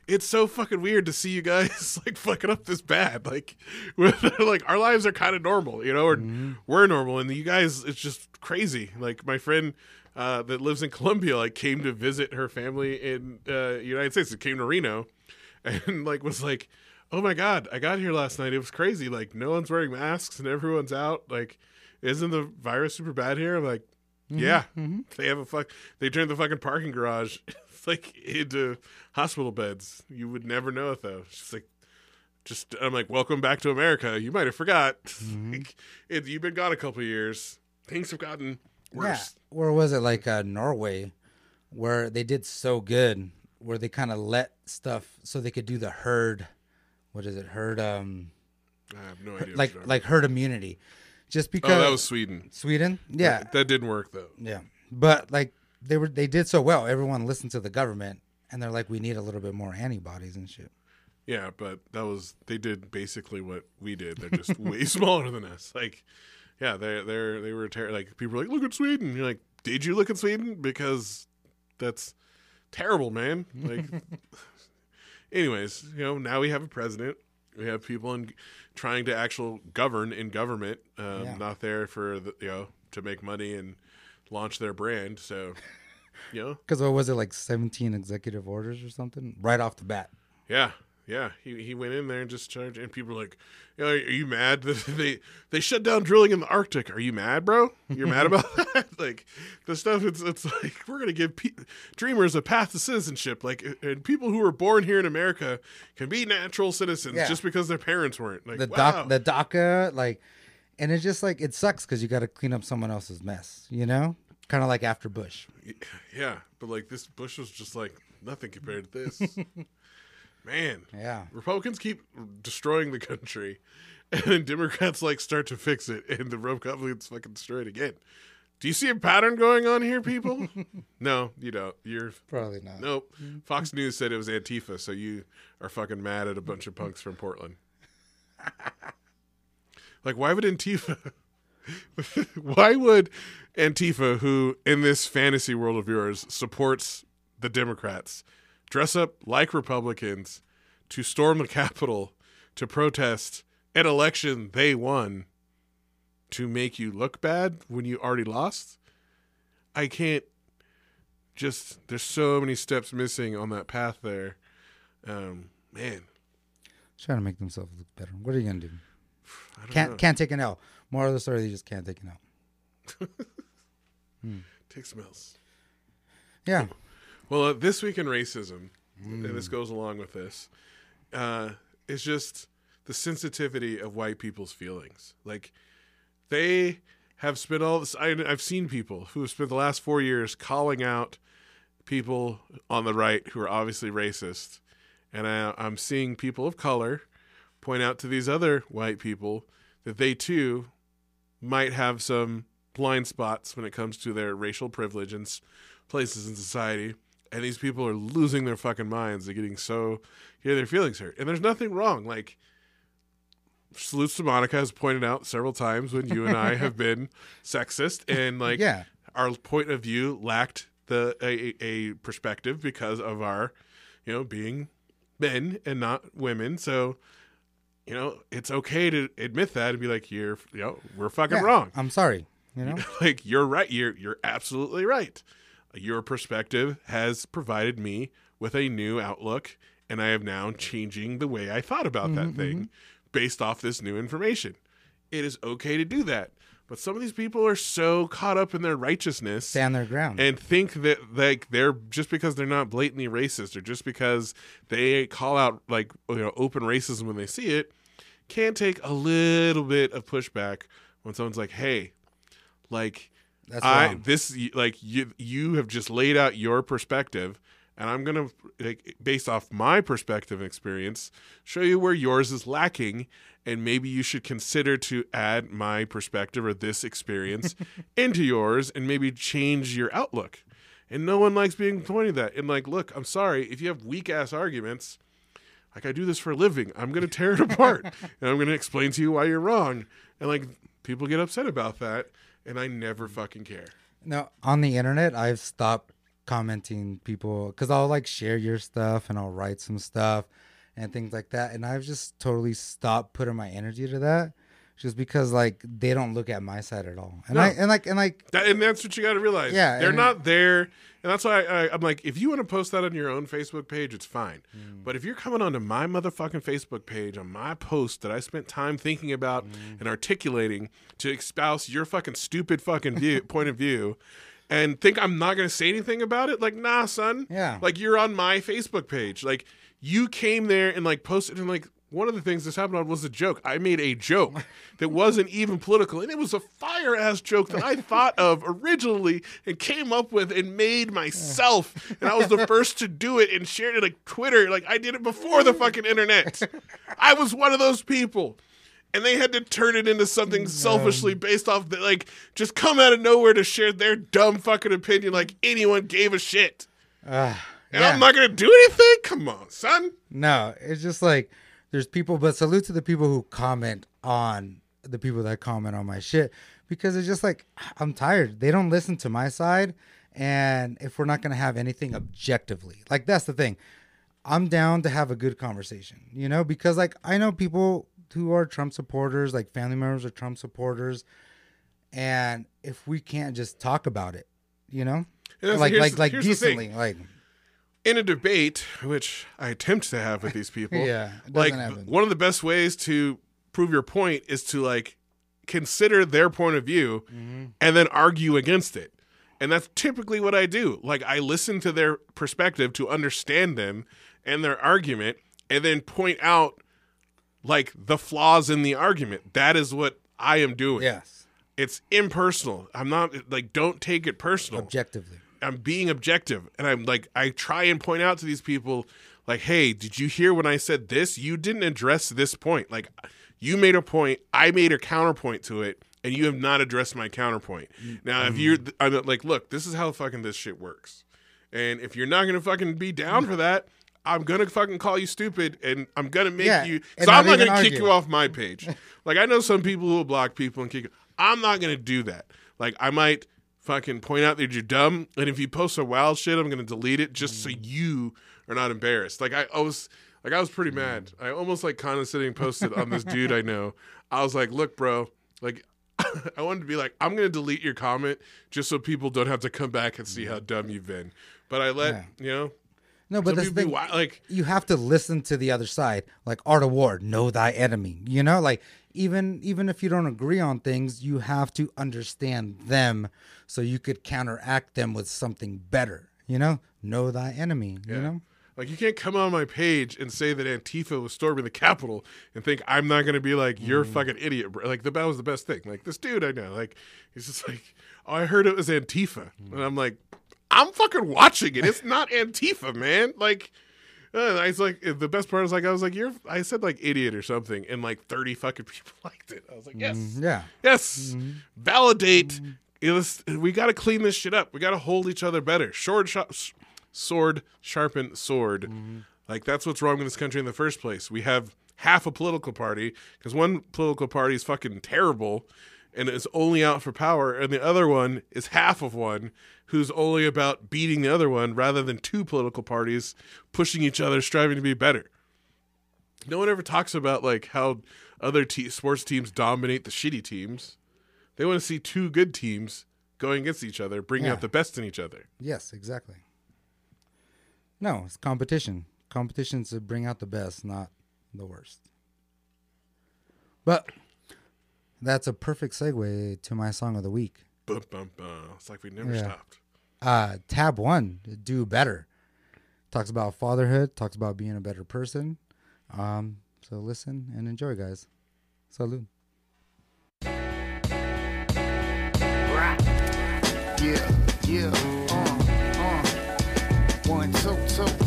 it's so fucking weird to see you guys [LAUGHS] like fucking up this bad. Like, [LAUGHS] like our lives are kind of normal, you know, or we're normal, and you guys, it's just crazy. Like my friend uh, that lives in [LAUGHS] Colombia, like came to visit her family in uh, United States. It came to Reno, and like was like, oh my god, I got here last night. It was crazy. Like no one's wearing masks and everyone's out. Like, isn't the virus super bad here? I'm like. Yeah, they have a fuck. They turned the fucking parking garage [LAUGHS] like into hospital beds. You would never know it though. She's like, just I'm like, welcome back to America. You might have forgot. [LAUGHS] like, it, you've been gone a couple years. Things have gotten worse. Yeah, or was it like uh, Norway, where they did so good, where they kind of let stuff so they could do the herd. What is it? Herd um I have no idea. like like herd immunity, just because oh, that was Sweden. Sweden. Yeah, that, that didn't work though. Yeah. But like they were they did so well. Everyone listened to the government and they're like we need a little bit more antibodies and shit. Yeah, but that was they did basically what we did. They're just way [LAUGHS] smaller than us. Like, yeah, they they they were ter- like people were like, look at Sweden. You're like, did you look at Sweden? Because that's terrible, man. Like, [LAUGHS] anyways, you know, now we have a president. We have people in trying to actual govern in government, um, Yeah. not there for the, you know to make money and launch their brand. So, you know, [LAUGHS] Cuz what was it like 17 executive orders or something right off the bat. Yeah, yeah. He he went in there and just charged, and people were like, you know, "Are you mad that [LAUGHS] they they shut down drilling in the Arctic? Are you mad, bro? You're mad about [LAUGHS] that? Like the stuff. It's it's like we're gonna give pe- dreamers a path to citizenship. Like, and people who were born here in America can be natural citizens Yeah. just because their parents weren't. Like, The wow. doc the DACA like and it's just like it sucks cuz you got to clean up someone else's mess, you know? Kind of like after Bush. yeah, but like this Bush was just like nothing compared to this. [LAUGHS] Man, Yeah. Republicans keep destroying the country, and then Democrats like start to fix it, and the Republicans fucking destroy it again. Do you see a pattern going on here, people? [LAUGHS] no, you don't. You're Probably not. nope. Fox News said it was Antifa, so you are fucking mad at a bunch of punks from Portland. [LAUGHS] like, why would Antifa? [LAUGHS] why would Antifa, who in this fantasy world of yours supports the Democrats, dress up like Republicans to storm the Capitol to protest an election they won to make you look bad when you already lost? I can't just there's so many steps missing on that path there. Um, man, Trying to make themselves look better. What are you to do? Can't know. can't take an L. More of the story, they just can't take an L. [LAUGHS] Take some else. Yeah. Well, uh, this week in racism, and this goes along with this, uh, is just the sensitivity of white people's feelings. Like they have spent all this. I, I've seen people who have spent the last four years calling out people on the right who are obviously racist, and I, I'm seeing people of color point out to these other white people that they too might have some blind spots when it comes to their racial privilege and places in society. And these people are losing their fucking minds. They're getting so, yeah, their feelings hurt. And there's nothing wrong. Like, Salutes to Monica has pointed out several times when you and I [LAUGHS] have been sexist and like Yeah. our point of view lacked the a, a perspective because of our, you know, being men and not women. So, you know, it's okay to admit that and be like, you're, you know, we're fucking Yeah. wrong. I'm sorry. You know? [LAUGHS] like you're right. You're you're absolutely right. Your perspective has provided me with a new outlook, and I am now changing the way I thought about that mm-hmm, thing mm-hmm. based off this new information. It is okay to do that, But some of these people are so caught up in their righteousness Stand their ground. and think that like they're just because they're not blatantly racist or just because they call out like you know open racism when they see it can take a little bit of pushback when someone's like hey like That's I wrong. this like you you have just laid out your perspective and I'm going to like based off my perspective and experience show you where yours is lacking and maybe you should consider to add my perspective or this experience [LAUGHS] into yours and maybe change your outlook. And no one likes being pointed at. And like, look, I'm sorry if you have weak ass arguments. Like I do this for a living. I'm gonna tear it apart [LAUGHS] and I'm gonna explain to you why you're wrong. And like people get upset about that, and I never fucking care. Now on the internet, I've stopped commenting people because I'll like share your stuff and I'll write some stuff and things like that. And I've just totally stopped putting my energy to that just because like they don't look at my side at all. And No. I and like and like That, and that's what you got to realize. Yeah, they're not there, and that's why I, I'm like, if you want to post that on your own Facebook page, it's fine. Mm. But if you're coming onto my motherfucking Facebook page on my post that I spent time thinking about Mm. and articulating to espouse your fucking stupid fucking view [LAUGHS] point of view, and think I'm not going to say anything about it, like, nah, son. Yeah. Like you're on my Facebook page, like you came there and like posted and like. One of the things this happened on was a joke. I made a joke that wasn't even political, and it was a fire ass joke that I thought of originally and came up with and made myself. And I was the first to do it and shared it like Twitter. Like I did it before the fucking internet. I was one of those people. And they had to turn it into something selfishly based off that, like, just come out of nowhere to share their dumb fucking opinion like anyone gave a shit. Ah. And yeah. I'm not gonna do anything? Come on, son. No, it's just like there's people, but salute to the people who comment on the people that comment on my shit because it's just like I'm tired. They don't listen to my side, and if we're not gonna have anything objectively, like that's the thing. I'm down to have a good conversation, you know, because like I know people who are Trump supporters, like family members are Trump supporters, and if we can't just talk about it, you know, like like like decently, like in a debate, which I attempt to have with these [LAUGHS] people, Yeah, it like happen. one of the best ways to prove your point is to like consider their point of view Mm-hmm. and then argue against it. And that's typically what I do. Like I listen to their perspective to understand them and their argument and then point out like the flaws in the argument. That is what I am doing. yes, It's impersonal. I'm not like don't take it personal. objectively. I'm being objective. And I'm like I try and point out to these people like hey did you hear when I said this? You didn't address this point. Like you made a point I made a counterpoint to it and you have not addressed my counterpoint. Mm, now if mm. you're I'm like look this is how fucking this shit works. And if you're not gonna fucking be down for that I'm gonna fucking call you stupid and I'm gonna make Yeah, you and so I'm not not even gonna kick argue. you off my page. [LAUGHS] Like I know some people who will block people and kick I'm not gonna do that. Like I might fucking point out that you're dumb, and if you post some wild shit, I'm gonna delete it just so mm. you are not embarrassed. Like I, I was, like I was pretty mad. Mm. I almost like condescending posted on this dude I know. I was like, look, bro, like. [LAUGHS] I wanted to be like, I'm gonna delete your comment just so people don't have to come back and see how mm. dumb you've been. But I let Yeah. you know, No, but some this people be thing, like, you have to listen to the other side. Like Art of War, know thy enemy. You know, like even even if you don't agree on things, you have to understand them so you could counteract them with something better. You know, know thy enemy. You know, Like you can't come on my page and say that Antifa was storming the Capitol and think I'm not going to be like you're a fucking idiot. Bro. Like the, that was the best thing. Like this dude I know, like he's just like, oh, I heard it was Antifa, mm. and I'm like, I'm fucking watching it. It's not Antifa, man. Like. I was like, eh, the best part is like, I was like, you're, I said like idiot or something, and like 30 fucking [LAUGHS] people liked it. I was like, yes, Mm, yeah, Yes. Mm-hmm. Validate. Mm-hmm. It was- we got to clean this shit up. We got to hold each other better. Sword, sha- sword, sharpen sword. Mm-hmm. Like that's what's wrong with this country in the first place. We have half a political party because one political party is fucking terrible and is only out for power, and the other one is half of one who's only about beating the other one, rather than two political parties pushing each other, striving to be better. No one ever talks about like how other te- sports teams dominate the shitty teams. They want to see two good teams going against each other, bringing Yeah. out the best in each other. yes, exactly. No, it's competition. Competition's to bring out the best, not the worst. But that's a perfect segue to my song of the week. Bum, bum, bum. It's like we never Yeah. stopped. Uh, tab one, do better. Talks about fatherhood. Talks about being a better person. Um, so listen and enjoy, guys. Salud. Yeah, yeah, uh, uh. One, two, two.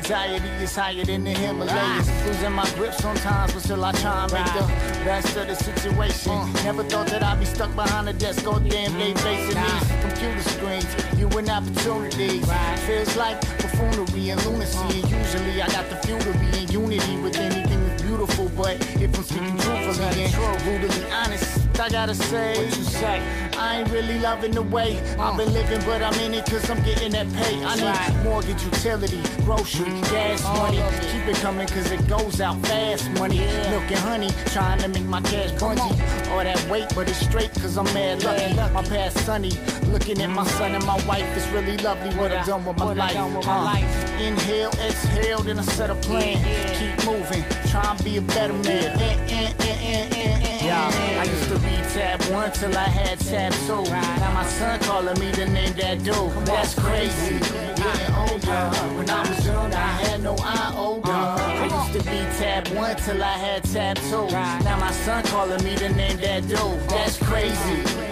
Anxiety is higher than the Himalayas. Losing my grip sometimes, but still I try and make the best of the situation. Never thought that I'd be stuck behind a desk all damn day facing these computer screens. You and opportunities. Feels like buffoonery and lunacy. And usually I got the fuel to be in unity with anything that's beautiful. But if I'm speaking truthfully and brutally honest, I gotta say, what you say? I ain't really loving the way I've been living, but I'm in it cause I'm getting that pay. I need mortgage, utility, grocery, gas money. Keep it coming cause it goes out fast money. Milk and honey, trying to make my cash bungee. All that weight, but it's straight cause I'm mad lucky. My past sunny, looking at my son and my wife. It's really lovely what I've done with my life. Uh, Inhale, exhale, then I set a plan. Keep moving, try and be a better man. Eh, eh, eh, Yeah, I used to be tab one till I had tab two. Now my son calling me the name that dude. That's crazy. Getting older. When I was young, I had no iota. I used to be tab one till I had tab two. Now my son calling me the name that dude. That's crazy.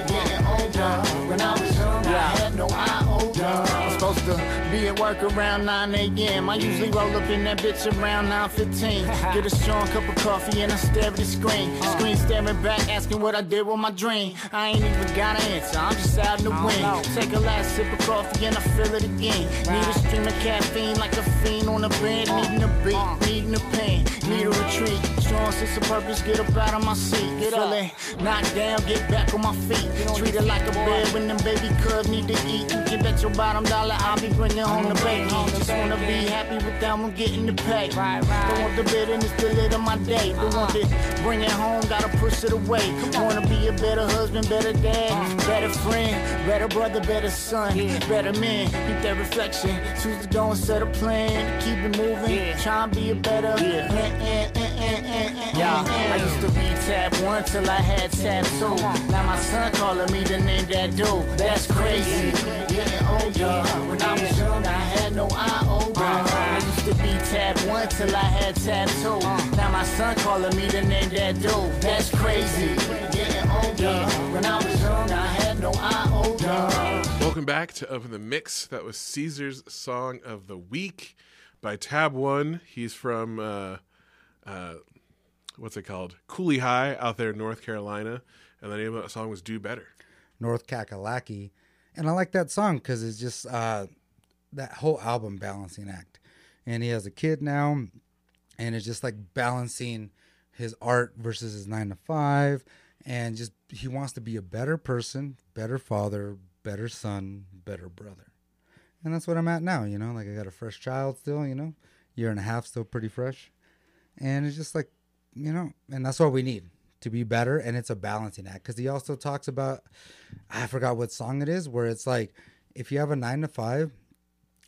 Older. When I was young, I had no iota. I'm supposed to be at work around 9 a.m. I usually roll up in that bitch around 9:15. [LAUGHS] Get a strong cup of coffee and I stare at the screen. Screen staring back, asking what I did with my dream. I ain't even got an answer. I'm just out in the wind. Take a last sip of coffee and I feel it again. Need a stream of caffeine like a fiend on a bed. Needing a beat, needing a pain. need a retreat. Strong sense of purpose, get up out of my seat. Get Feeling knocked down, get back on my feet. Treat it like a bed when them baby cubs need to eat. You can bet your bottom dollar I'll be bringing home the bacon. Just wanna be happy without them I'm getting the pay. Don't want the bitterness to lit on my day. Don't want it bring it home, gotta push it away. Wanna be a better husband, better dad, better friend, better brother, better son, better man. Keep that reflection. Choose to go and set a plan. Keep it moving. Try and be a better. Eh, eh, eh, eh Yeah, I used to be tab one till I had tab two. Now my son calling me the name that. That's crazy. Getting older. When I was young, I had no. I used to be tab one till I had tab two. Now my son calling me the name that dude. That's crazy. Getting older. When I was young, I had no. Welcome back to Up in the Mix. That was Caesar's Song of the Week by Tab One. He's from, uh, uh, what's it called? Cooley High out there in North Carolina. And the name of that song was Do Better. North Kakalaki. And I like that song because it's just uh, that whole album balancing act. And he has a kid now, and it's just like balancing his art versus his nine to five. And just he wants to be a better person, better father, better son, better brother. And that's what I'm at now, you know. Like I got a fresh child still, you know, year and a half, still pretty fresh. And it's just like, you know, and that's what we need to be better. And it's a balancing act because he also talks about, I forgot what song it is, where it's like, if you have a nine to five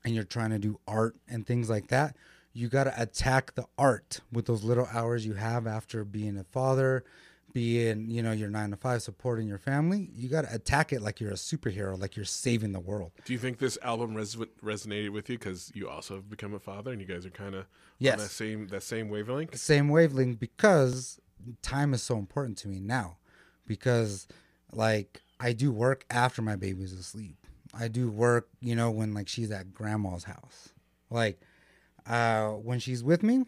and you're trying to do art and things like that, you got to attack the art with those little hours you have after being a father, being, you know, your nine to five, supporting your family. You got to attack it like you're a superhero, like you're saving the world. Do you think this album res- resonated with you because you also have become a father and you guys are kind of Yes. on that same that same wavelength? same wavelength because time is so important to me now because like I do work after my baby's asleep. I do work, you know, when like she's at grandma's house. Like uh when she's with me,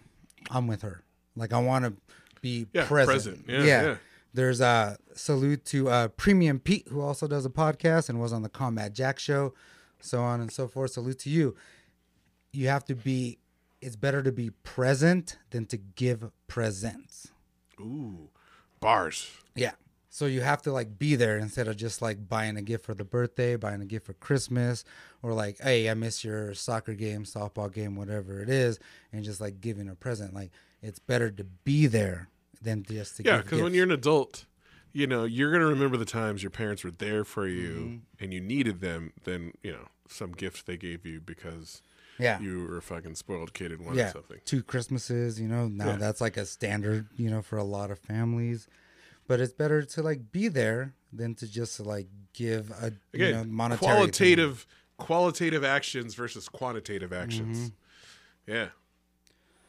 I'm with her. Like I want to be Yeah, present. present. Yeah, yeah. There's a salute to uh Premium Pete who also does a podcast and was on the Combat Jack show, so on and so forth. Salute to you. You have to be it's better to be present than to give presents. Ooh, bars. Yeah. So you have to like be there instead of just like buying a gift for the birthday, buying a gift for Christmas, or like, hey, I miss your soccer game, softball game, whatever it is, and just like giving a present. Like it's better to be there than just to Yeah, because when you're an adult, you know you're gonna remember the times your parents were there for you Mm-hmm. and you needed them than you know some gift they gave you because Yeah. you were a fucking spoiled kid and wanted yeah, something. two Christmases. You know, now Yeah. that's like a standard. You know, for a lot of families. But it's better to like be there than to just like give a Again, you know, monetary thing. qualitative qualitative actions versus quantitative actions. Mm-hmm. Yeah.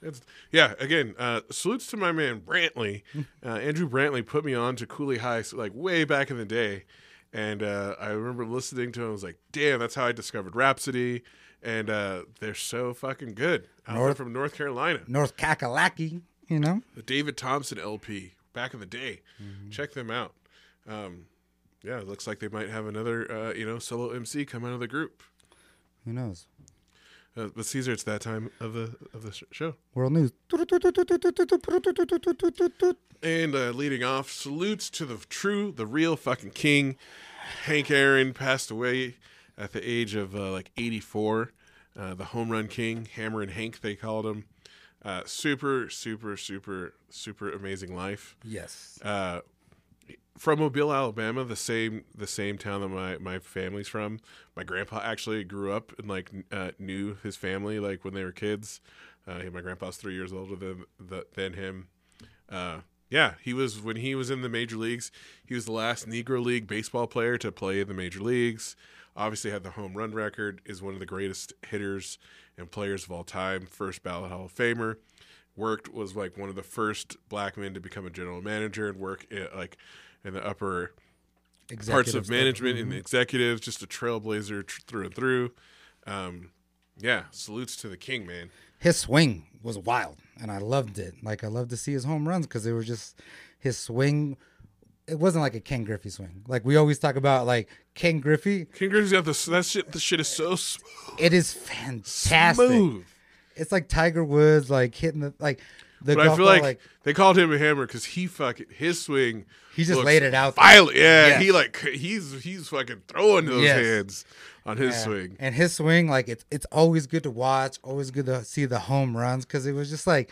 It's, yeah, again, uh, salutes to my man Brantley. [LAUGHS] Uh, Andrew Brantley put me on to Cooley High like way back in the day. And uh, I remember listening to him. I was like, damn, that's how I discovered Rhapsody. And uh, they're so fucking good. Out there North- from North Carolina. North Kakalaki. You know, The David Thompson LP back in the day. Mm-hmm. Check them out. Um, yeah, it looks like they might have another, uh, you know, solo MC come out of the group. who knows? Uh, but Caesar, it's that time of the of the sh- show. World news. And uh, leading off, salutes to the true, the real fucking king. Hank Aaron passed away at the age of uh, like 84. Uh, the home run king, Hammerin' Hank, they called him. Uh, super, super, super, super amazing life. Yes. From Mobile, Alabama, the same the same town that my, my family's from. My grandpa actually grew up and like uh, knew his family like when they were kids. Uh, my grandpa's three years older than the, than him. Uh, yeah, he was when he was in the major leagues. He was the last Negro League baseball player to play in the major leagues. Obviously, had the home run record. Is one of the greatest hitters and players of all time. First ballot Hall of Famer. Worked was like one of the first black men to become a general manager and work i like in the upper parts of management Mhm. and executives. Just a trailblazer tr- through and through. Um, yeah, salutes to the king, man. his swing was wild and I loved it. Like I loved to see his home runs because they were just his swing. It wasn't like a Ken Griffey swing. Like we always talk about, like Ken Griffey. King Griffey's got the that shit. The shit is so smooth. It is fantastic. smooth. It's like Tiger Woods, like hitting the like the. But I feel ball, like, they called him a hammer because he fucking his swing. He just laid it out. Violent, yeah. Yes. He like he's he's fucking throwing those Yes. hands on his Yeah. swing. And his swing, like it's it's always good to watch, always good to see the home runs because it was just like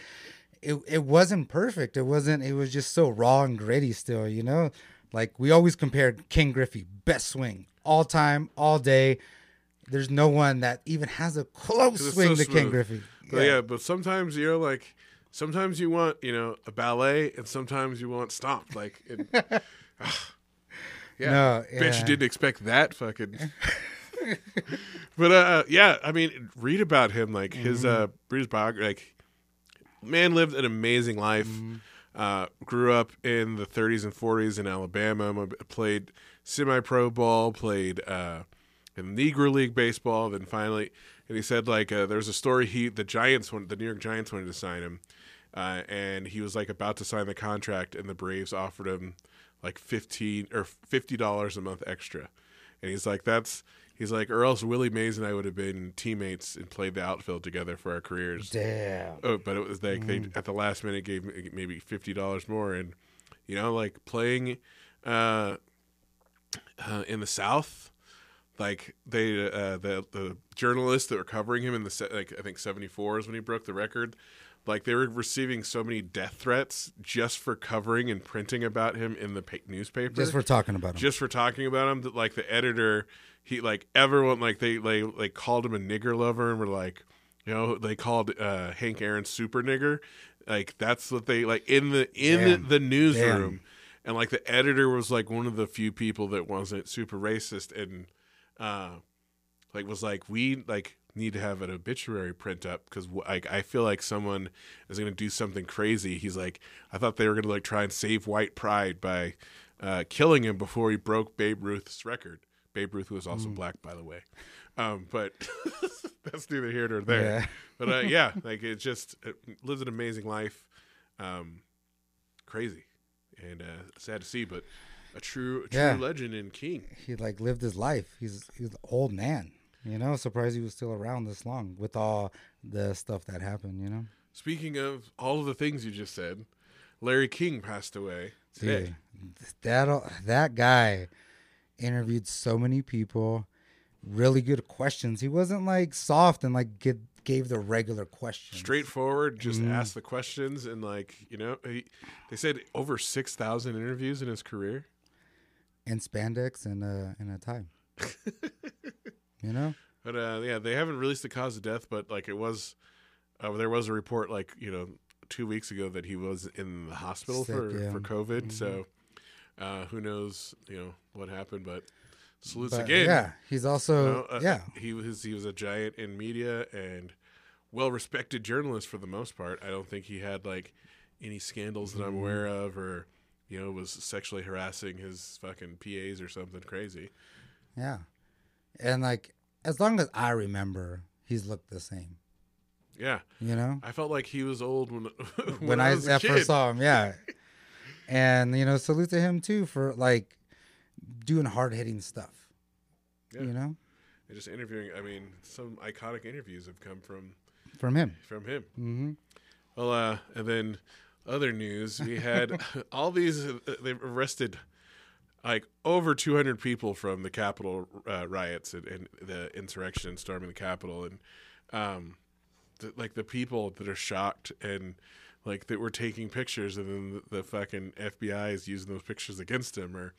it it wasn't perfect. It wasn't. It was just so raw and gritty still. You know, like we always compared King Griffey best swing all time, all day. There's no one that even has a close swing so to King. Griffey. But yeah. but sometimes you're like sometimes you want you know a ballet, and sometimes you want stomp. Like, and, [LAUGHS] yeah, No, bet you didn't expect that fucking. [LAUGHS] but uh, yeah, I mean, read about him, like his uh, Mm-hmm. read his biography. Like, man lived an amazing life. Mm-hmm. Uh, grew up in the 30s and 40s in Alabama. Played semi-pro ball. Played uh, in Negro League baseball. Then finally, and he said like uh, there's a story. He the Giants wanted the New York Giants wanted to sign him, uh, and he was like about to sign the contract, and the Braves offered him like 15 or 50 dollars a month extra, and he's like that's. He's like, or else Willie Mays and I would have been teammates and played the outfield together for our careers. Damn. Oh, but it was like Mm. they at the last minute gave maybe fifty dollars more, and you know, like playing uh, uh, in the South, like they uh, the the journalists that were covering him in the like I think seventy four is when he broke the record. Like they were receiving so many death threats just for covering and printing about him in the pa- newspaper Just for talking about him. just for talking about him that like the editor he like everyone like they they like called him a nigger lover and were like you know they called uh hank aaron super nigger like that's what they like in the in Damn. the newsroom Damn. and like the editor was like one of the few people that wasn't super racist and uh like was like we like need to have an obituary print up because like I feel like someone is going to do something crazy. He's like, I thought they were going to like try and save white pride by uh, killing him before he broke Babe Ruth's record. Babe Ruth was also black, by the way. Um, but [LAUGHS] that's neither here nor there. Yeah. But uh, yeah, [LAUGHS] like it just it lives an amazing life. Um, crazy and uh, sad to see, but a true, a true Yeah. legend and king. he like lived his life. He's he's an old man. You know, surprised he was still around this long with all the stuff that happened. You know, Speaking of all of the things you just said, Larry King passed away today. Dude, that that guy interviewed so many people. Really good questions. He wasn't like soft and like get, gave the regular questions. Straightforward, just Mm-hmm. ask the questions and like you know, he, they said over six thousand interviews in his career. In spandex and uh and a tie. [LAUGHS] you know, But uh, yeah, they haven't released the cause of death, but like it was, uh, there was a report like you know two weeks ago that he was in the hospital Sick, for yeah. Mm-hmm. for COVID. So uh, who knows, you know what happened? But salutes But, again. yeah, he's you also know, uh, yeah. he was he was a giant in media and well respected journalist for the most part. I don't think he had like any scandals that I'm Mm-hmm. aware of or you know was sexually harassing his fucking PAs or something crazy. Yeah. And like as long as I remember, he's looked the same. Yeah, You know? I felt like he was old when [LAUGHS] when, When, I I, was a at kid. first saw him, yeah. and you know, salute to him too for like doing hard hitting stuff. Yeah. You know? And just interviewing. I mean, some iconic interviews have come from From him. from him. Mm-hmm. Well, uh, and then other news, we had [LAUGHS] all these. Uh, they've arrested like over 200 people from the Capitol uh, riots and, and the insurrection storming the Capitol, and um, the, like the people that are shocked and like that were taking pictures, and then the, the fucking FBI is using those pictures against them, or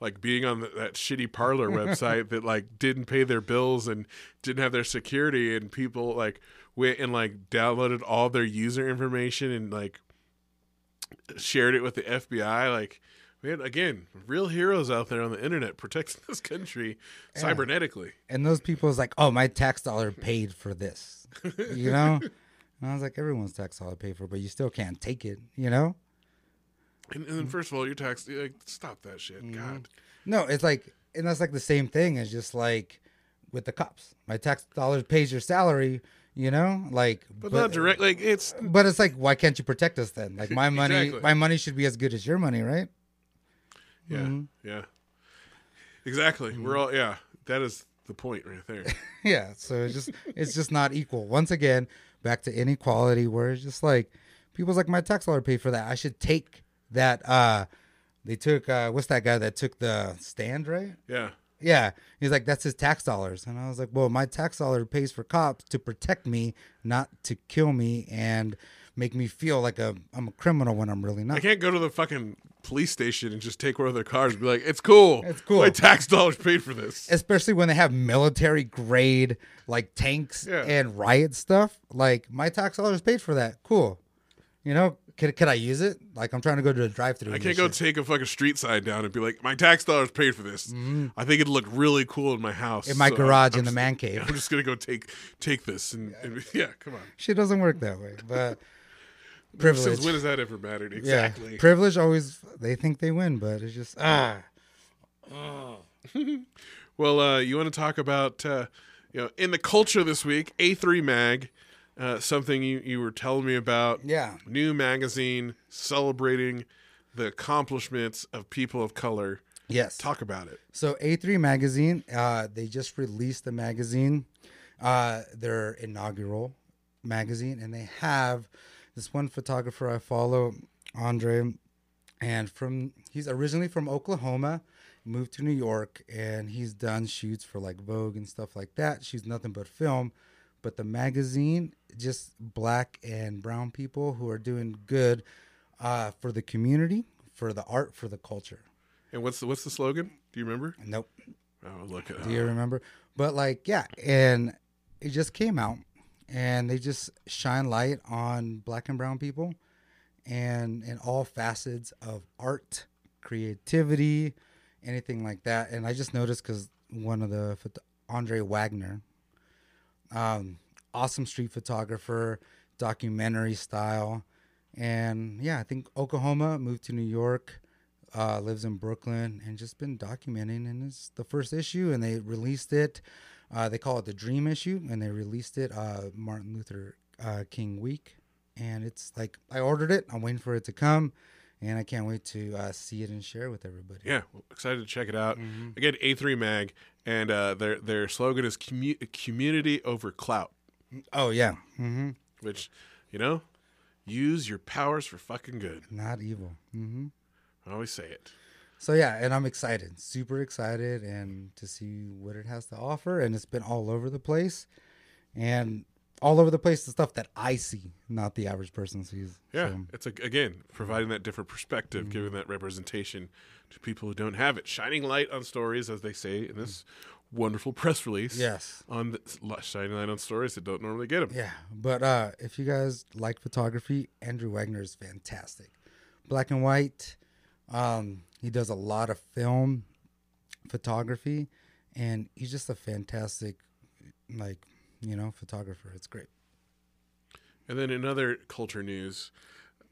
like being on the, that shitty Parler website [LAUGHS] that like didn't pay their bills and didn't have their security and people like went and like downloaded all their user information and like shared it with the FBI like man again real heroes out there on the internet protecting [LAUGHS] this country Yeah. cybernetically And those people is like, oh, my tax dollar paid for this. [LAUGHS] You know? and I was like, everyone's tax dollar paid for, but you still can't take it, you know? and, and then first of all your tax like stop that shit Mm-hmm. god No, it's like, and that's like the same thing as just like with the cops. My tax dollars pays your salary, you know, like, but, not direct like it's But it's like, why can't you protect us then? Like my money, Exactly. my money should be as good as your money, right? yeah Mm-hmm. yeah exactly we're all yeah that is the point right there [LAUGHS] yeah. So it's just, it's just not equal. Once again, back to inequality, where it's just like people's like my tax dollar paid for that. I should take that. uh They took uh what's that guy that took the stand, right? yeah Yeah, he's like, that's his tax dollars, and I was like, well, my tax dollar pays for cops to protect me, not to kill me and make me feel like a I'm a criminal when I'm really not. I can't go to the fucking police station and just take one of their cars and be like, "It's cool. It's cool." My tax dollars paid for this." Especially when they have military grade like tanks Yeah. and riot stuff. Like my tax dollars paid for that. Cool. You know, could could I use it? Like I'm trying to go to the drive-through. I can't go shit. take a fucking street sign down and be like, "My tax dollars paid for this." I think it'd look really cool in my house, Mm-hmm. in my so garage I'm in the man [LAUGHS] cave. I'm just gonna go take take this and, and [LAUGHS] yeah, come on. Shit doesn't work that way, but [LAUGHS] Since privilege. when has that ever mattered? Exactly. Yeah, privilege always they think they win, but it's just ah. Well, uh, you want to talk about uh, you know in the culture this week? A3 Mag, uh, something you you were telling me about. Yeah. new magazine celebrating the accomplishments of people of color. Yes. Talk about it. So A3 magazine, uh, they just released the magazine, uh, their inaugural magazine, and they have this one photographer I follow, Andre, and from he's originally from Oklahoma, moved to New York, and he's done shoots for like Vogue and stuff like that. Shoots nothing but film, but the magazine just black and brown people who are doing good uh, for the community, for the art, for the culture. And what's the what's the slogan? Do you remember? Nope. Oh, look at Do you remember? But like, yeah, and it just came out, and they just shine light on black and brown people, and in all facets of art, creativity, anything like that. And I just noticed because one of the Andre Wagner, um, awesome street photographer, documentary style, and yeah, I think Oklahoma moved to New York uh, lives in Brooklyn and just been documenting. And it's the first issue, and they released it. Uh, they call it the Dream issue, and they released it uh, Martin Luther uh, King week. And it's like I ordered it. I'm waiting for it to come, and I can't wait to uh, see it and share it with everybody. Yeah, well, excited to check it out. Mm-hmm. Again, A3 Mag, and uh, their their slogan is commu- community over clout, Oh yeah, hmm which you know, use your powers for fucking good. not evil. hmm I always say it. So yeah, and I'm excited, super excited, and to see what it has to offer. And it's been all over the place, and all over the place the stuff that I see, not the average person sees. Yeah, So, it's a, again providing that different perspective, Mm-hmm. giving that representation to people who don't have it, shining light on stories, as they say in this wonderful press release. Yes. On the, shining light on stories that don't normally get them. Yeah, but uh, if you guys like photography, Andrew Wagner is fantastic. Black and white. Um, he does a lot of film photography, and he's just a fantastic, like you know, photographer. It's great. And then in other culture news,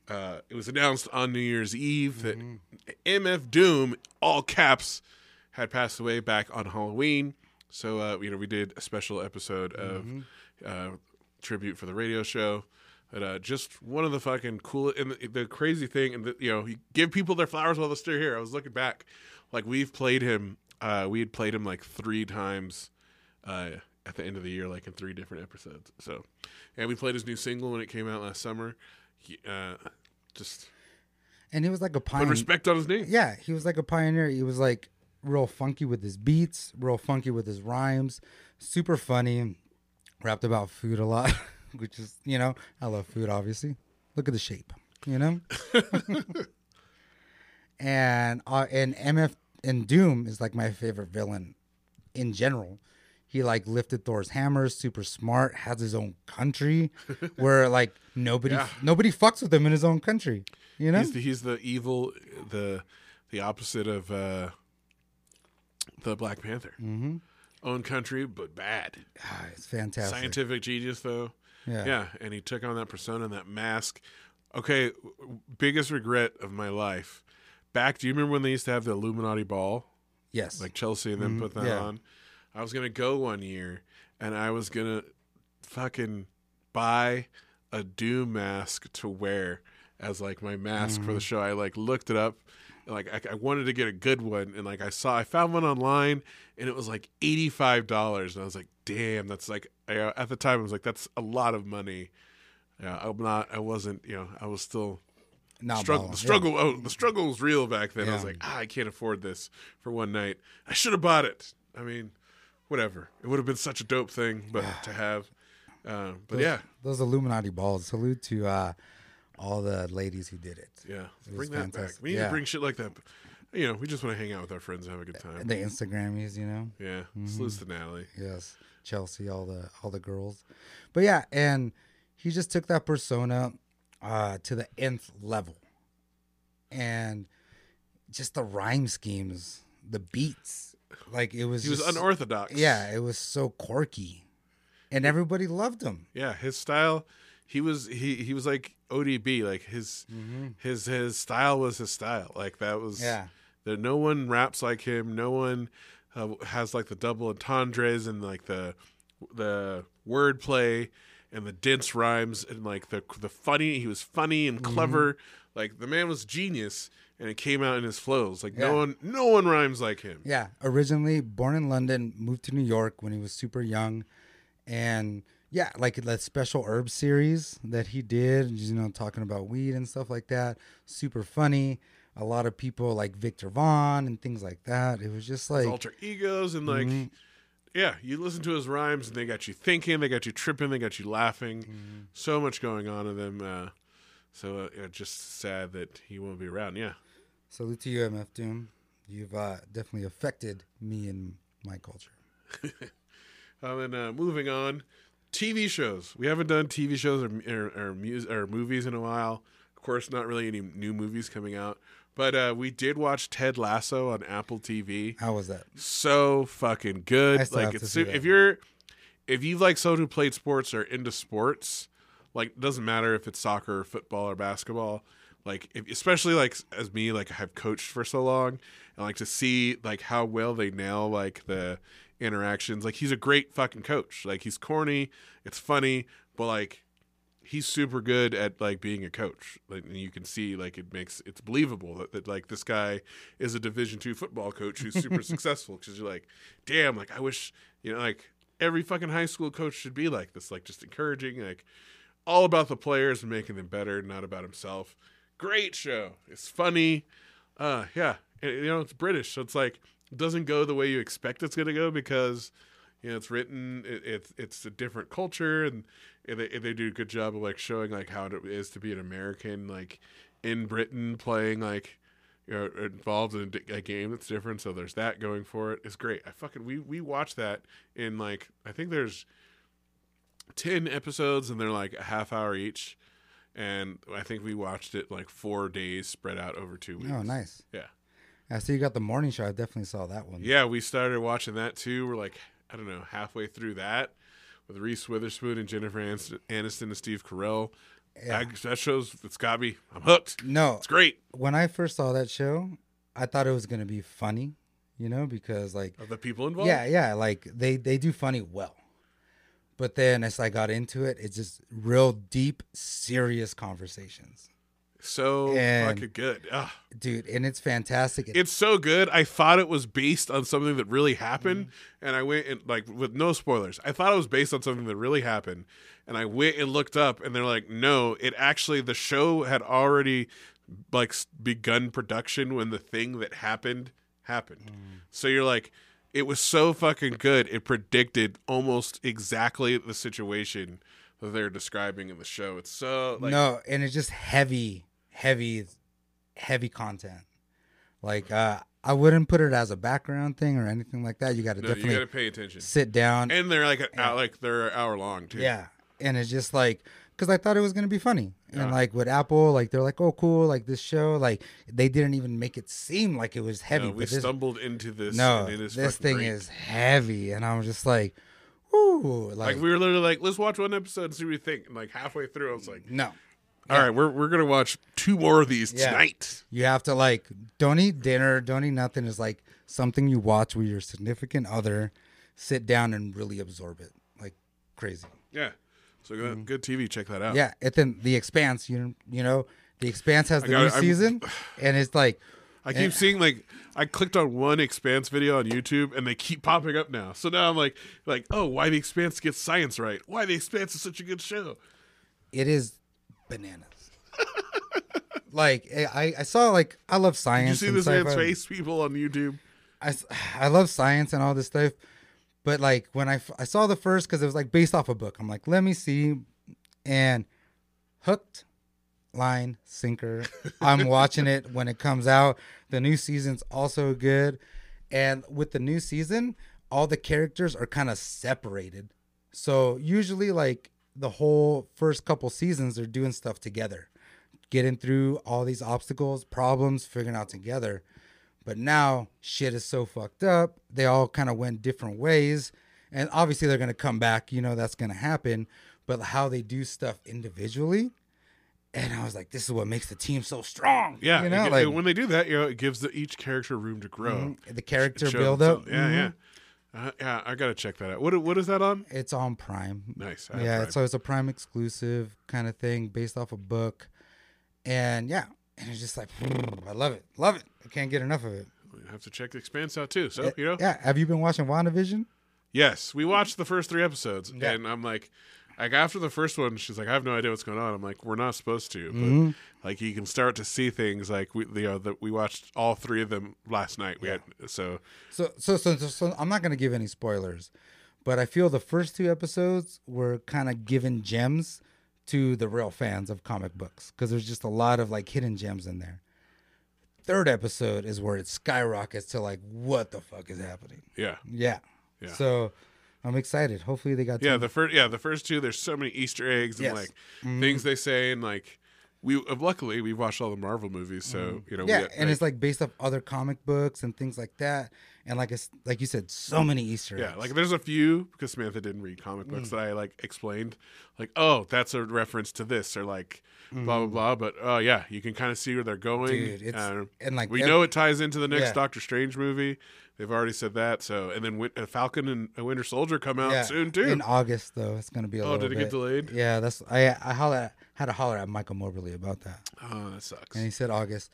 uh, it was announced on New Year's Eve that MF Doom, all caps, had passed away back on Halloween. So uh, you know we did a special episode of uh, tribute for the radio show. But uh, just one of the fucking cool and the, the crazy thing, and the, you know, you give people their flowers while they're still here. I was looking back, like we've played him. Uh, we had played him like three times uh, at the end of the year, like in three different episodes. So, and we played his new single when it came out last summer. He, uh, just And he was like a put pioneer. respect on his name. Yeah, he was like a pioneer. He was like real funky with his beats, real funky with his rhymes, super funny, rapped about food a lot, [LAUGHS] which is, you know, I love food obviously. Look at the shape, you know? [LAUGHS] and uh, and MF and Doom is like my favorite villain in general. He like lifted Thor's hammer, super smart, has his own country [LAUGHS] where like nobody Yeah. nobody fucks with him in his own country. You know? He's the, he's the evil, the the opposite of uh, the Black Panther. Mm-hmm. Own country, but bad. Ah, it's fantastic. Scientific genius, though. Yeah. Yeah, and he took on that persona and that mask. Okay, biggest regret of my life. Back, do you remember when they used to have the Illuminati ball? Yes. Like Chelsea and then put that Mm-hmm. yeah. on. I was gonna go one year, and I was gonna fucking buy a Doom mask to wear as like my mask Mm-hmm. for the show. I like looked it up. Like I, I wanted to get a good one, and like I saw, I found one online, and it was like eighty five dollars, and I was like, "Damn, that's like." I, at the time, I was like, "That's a lot of money." Yeah, I'm not. I wasn't. You know, I was still Not struggle. The yeah. struggle. Oh, the struggle was real back then. I was like, ah, I can't afford this for one night. I should have bought it. I mean, whatever. It would have been such a dope thing, but to have. Uh, but Those, yeah, those Illuminati balls. Salute to uh, all the ladies who did it. yeah. It Bring that back. We need Yeah. to bring shit like that. You know, we just want to hang out with our friends and have a good time. The Instagrammies, you know. Yeah. Mm-hmm. Salutes to Natalie. Yes, Chelsea, all the all the girls. But yeah, and he just took that persona uh, to the nth level, and just the rhyme schemes, the beats, like it was. He was just- unorthodox. Yeah, it was so quirky, and everybody loved him. Yeah, his style. He was he he was like ODB. Like his his his style was his style. Like that was Yeah. There, no one raps like him. No one uh, has like the double entendres and like the the wordplay and the dense rhymes and like the the funny. He was funny and clever. Like the man was genius, and it came out in his flows. Like Yeah. no one no one rhymes like him. Yeah, originally born in London, moved to New York when he was super young, and yeah, like that special herb series that he did, you know, talking about weed and stuff like that. Super funny. A lot of people like Viktor Vaughn and things like that. It was just His like alter egos and like Mm-hmm. yeah you listen to his rhymes and they got you thinking they got you tripping they got you laughing Mm-hmm. so much going on in them uh, so uh, just sad that he won't be around yeah salute to you, MF Doom. You've uh, definitely affected me and my culture. [LAUGHS] and then uh, moving on tv shows we haven't done tv shows or, or, or, mus- or movies in a while of course not really any new movies coming out but uh, we did watch ted lasso on apple tv How was that? so fucking good. Like it's su- if you're if you like someone who played sports or into sports, like it doesn't matter if it's soccer or football or basketball. Like if, especially like as me, like I have coached for so long, and like to see like how well they nail like the interactions. Like he's a great fucking coach. Like he's corny, it's funny, but like he's super good at like being a coach like, and you can see like it makes it's believable that, that like this guy is a division two football coach who's super [LAUGHS] successful because you're like damn like i wish you know like every fucking high school coach should be like this like just encouraging like all about the players and making them better not about himself great show it's funny uh yeah you know it's british so it's like it doesn't go the way you expect it's to go because you know it's written it, it's it's a different culture and they, they do a good job of like showing like how it is to be an american like in britain playing like you know, involved in a game that's different. So there's that going for it. It's great. I fucking we we watched that in like I think there's ten episodes and they're like a half hour each, and I think we watched it like four days spread out over two weeks. Oh, nice. Yeah. I see you got the morning show. I definitely saw that one. Yeah, we started watching that too. We're like, I don't know, halfway through that with Reese Witherspoon and Jennifer Aniston, Aniston and Steve Carell. Yeah. I- that shows it's got me. I'm hooked. No, It's great. when I first saw that show, I thought it was gonna be funny, you know, because like Of the people involved. yeah, yeah, like they they do funny well. But then as I got into it, it's just real deep, serious conversations, So And- fucking good. Ugh. dude, and it's fantastic. It's so good. I thought it was based on something that really happened, Mm-hmm. and I went and like with no spoilers. I thought it was based on something that really happened, and I went and looked up, and they're like, no, it actually the show had already like begun production when the thing that happened happened. Mm. So you're like, it was so fucking good. It predicted almost exactly the situation that they're describing in the show. It's so like no, and it's just heavy, heavy, heavy content. Like uh I wouldn't put it as a background thing or anything like that. You got to no, you definitely got to pay attention. sit down. And they're like an hour, like they're an hour long too. Yeah, and it's just like because I thought it was gonna be funny, Yeah. and like with Apple, like they're like, oh cool, like this show, like they didn't even make it seem like it was heavy. No, we this, stumbled into this. no, and it is this thing great. is heavy, and I'm just like, ooh, like, like we were literally like, let's watch one episode and see what we think. And like halfway through, I was like, no, all right, we're we're gonna watch two more of these Yeah. tonight. you have to like don't eat dinner, don't eat nothing. Is like something you watch with your significant other, sit down and really absorb it, like crazy. Yeah, so good, good TV. Check that out. Mm-hmm. Yeah, and then The Expanse, you you know, The Expanse has the got new. I'm- season, [SIGHS] and it's like. I keep seeing like I clicked on one Expanse video on YouTube and they keep popping up now. So now I'm like, like, oh, why the Expanse gets science right? Why the Expanse is such a good show? it is bananas. [LAUGHS] like I, I saw like I love Did you science. see and this man's sci-fi. face, people on YouTube? I, s- [SIGHS] I love science and all this stuff, but like when I, I saw the first because it was like based off a book. I'm like, let me see, and hooked, line sinker. I'm watching it when it comes out. The new season's also good, and with the new season, all the characters are kind of separated. So usually, like the whole first couple seasons, they're doing stuff together, getting through all these obstacles, problems, figuring out together. But now shit is so fucked up. They all kind of went different ways. And obviously they're going to come back. You know, that's going to happen. But how they do stuff individually. And I was like, this is what makes the team so strong. Yeah, You know, gi- like when they do that, you know, it gives the, each character room to grow. mhm, the character It build up. Yeah, yeah. Uh, yeah, I gotta check that out. What what is that on? It's on Prime. Nice. Yeah, Prime. so it's a Prime exclusive kind of thing based off a book. And yeah, and it's just like, I love it. Love it. I can't get enough of it. I have to check the Expanse out too. So you know, Yeah. Have you been watching WandaVision? yes, we watched the first three episodes, Yeah. and I'm like, like after the first one, she's like, I have no idea what's going on. I'm like, we're not supposed to, but Mhm. like you can start to see things. Like we, you know, that we watched all three of them last night. We had so So, so, so, so, so I'm not going to give any spoilers, but I feel the first two episodes were kind of given gems to the real fans of comic books because there's just a lot of like hidden gems in there. Third episode is where it skyrockets to like, what the fuck is happening? yeah, Yeah. Yeah. So I'm excited. Hopefully they got yeah. some- The first, yeah, the first two. There's so many Easter eggs and Yes. like things they say, and like we luckily we've watched all the Marvel movies, so you know, Mm-hmm. yeah, we, and it's like based off other comic books and things like that. And like like you said, so many Easter eggs. Yeah, like there's a few because Samantha didn't read comic Mm. books that I like explained, like oh that's a reference to this or like blah blah blah. But oh yeah, you can kind of see where they're going. Mm. Dude, it's- Uh, and like we know it ties into the next Yeah. Doctor Strange movie. They've already said that. So and then Win- uh, Falcon and uh, Winter Soldier come out soon too. In August though, it's gonna be a oh, did it bit. get delayed? Yeah, that's I I holler had to holler at Michael Mobley about that, Oh, that sucks. and he said August.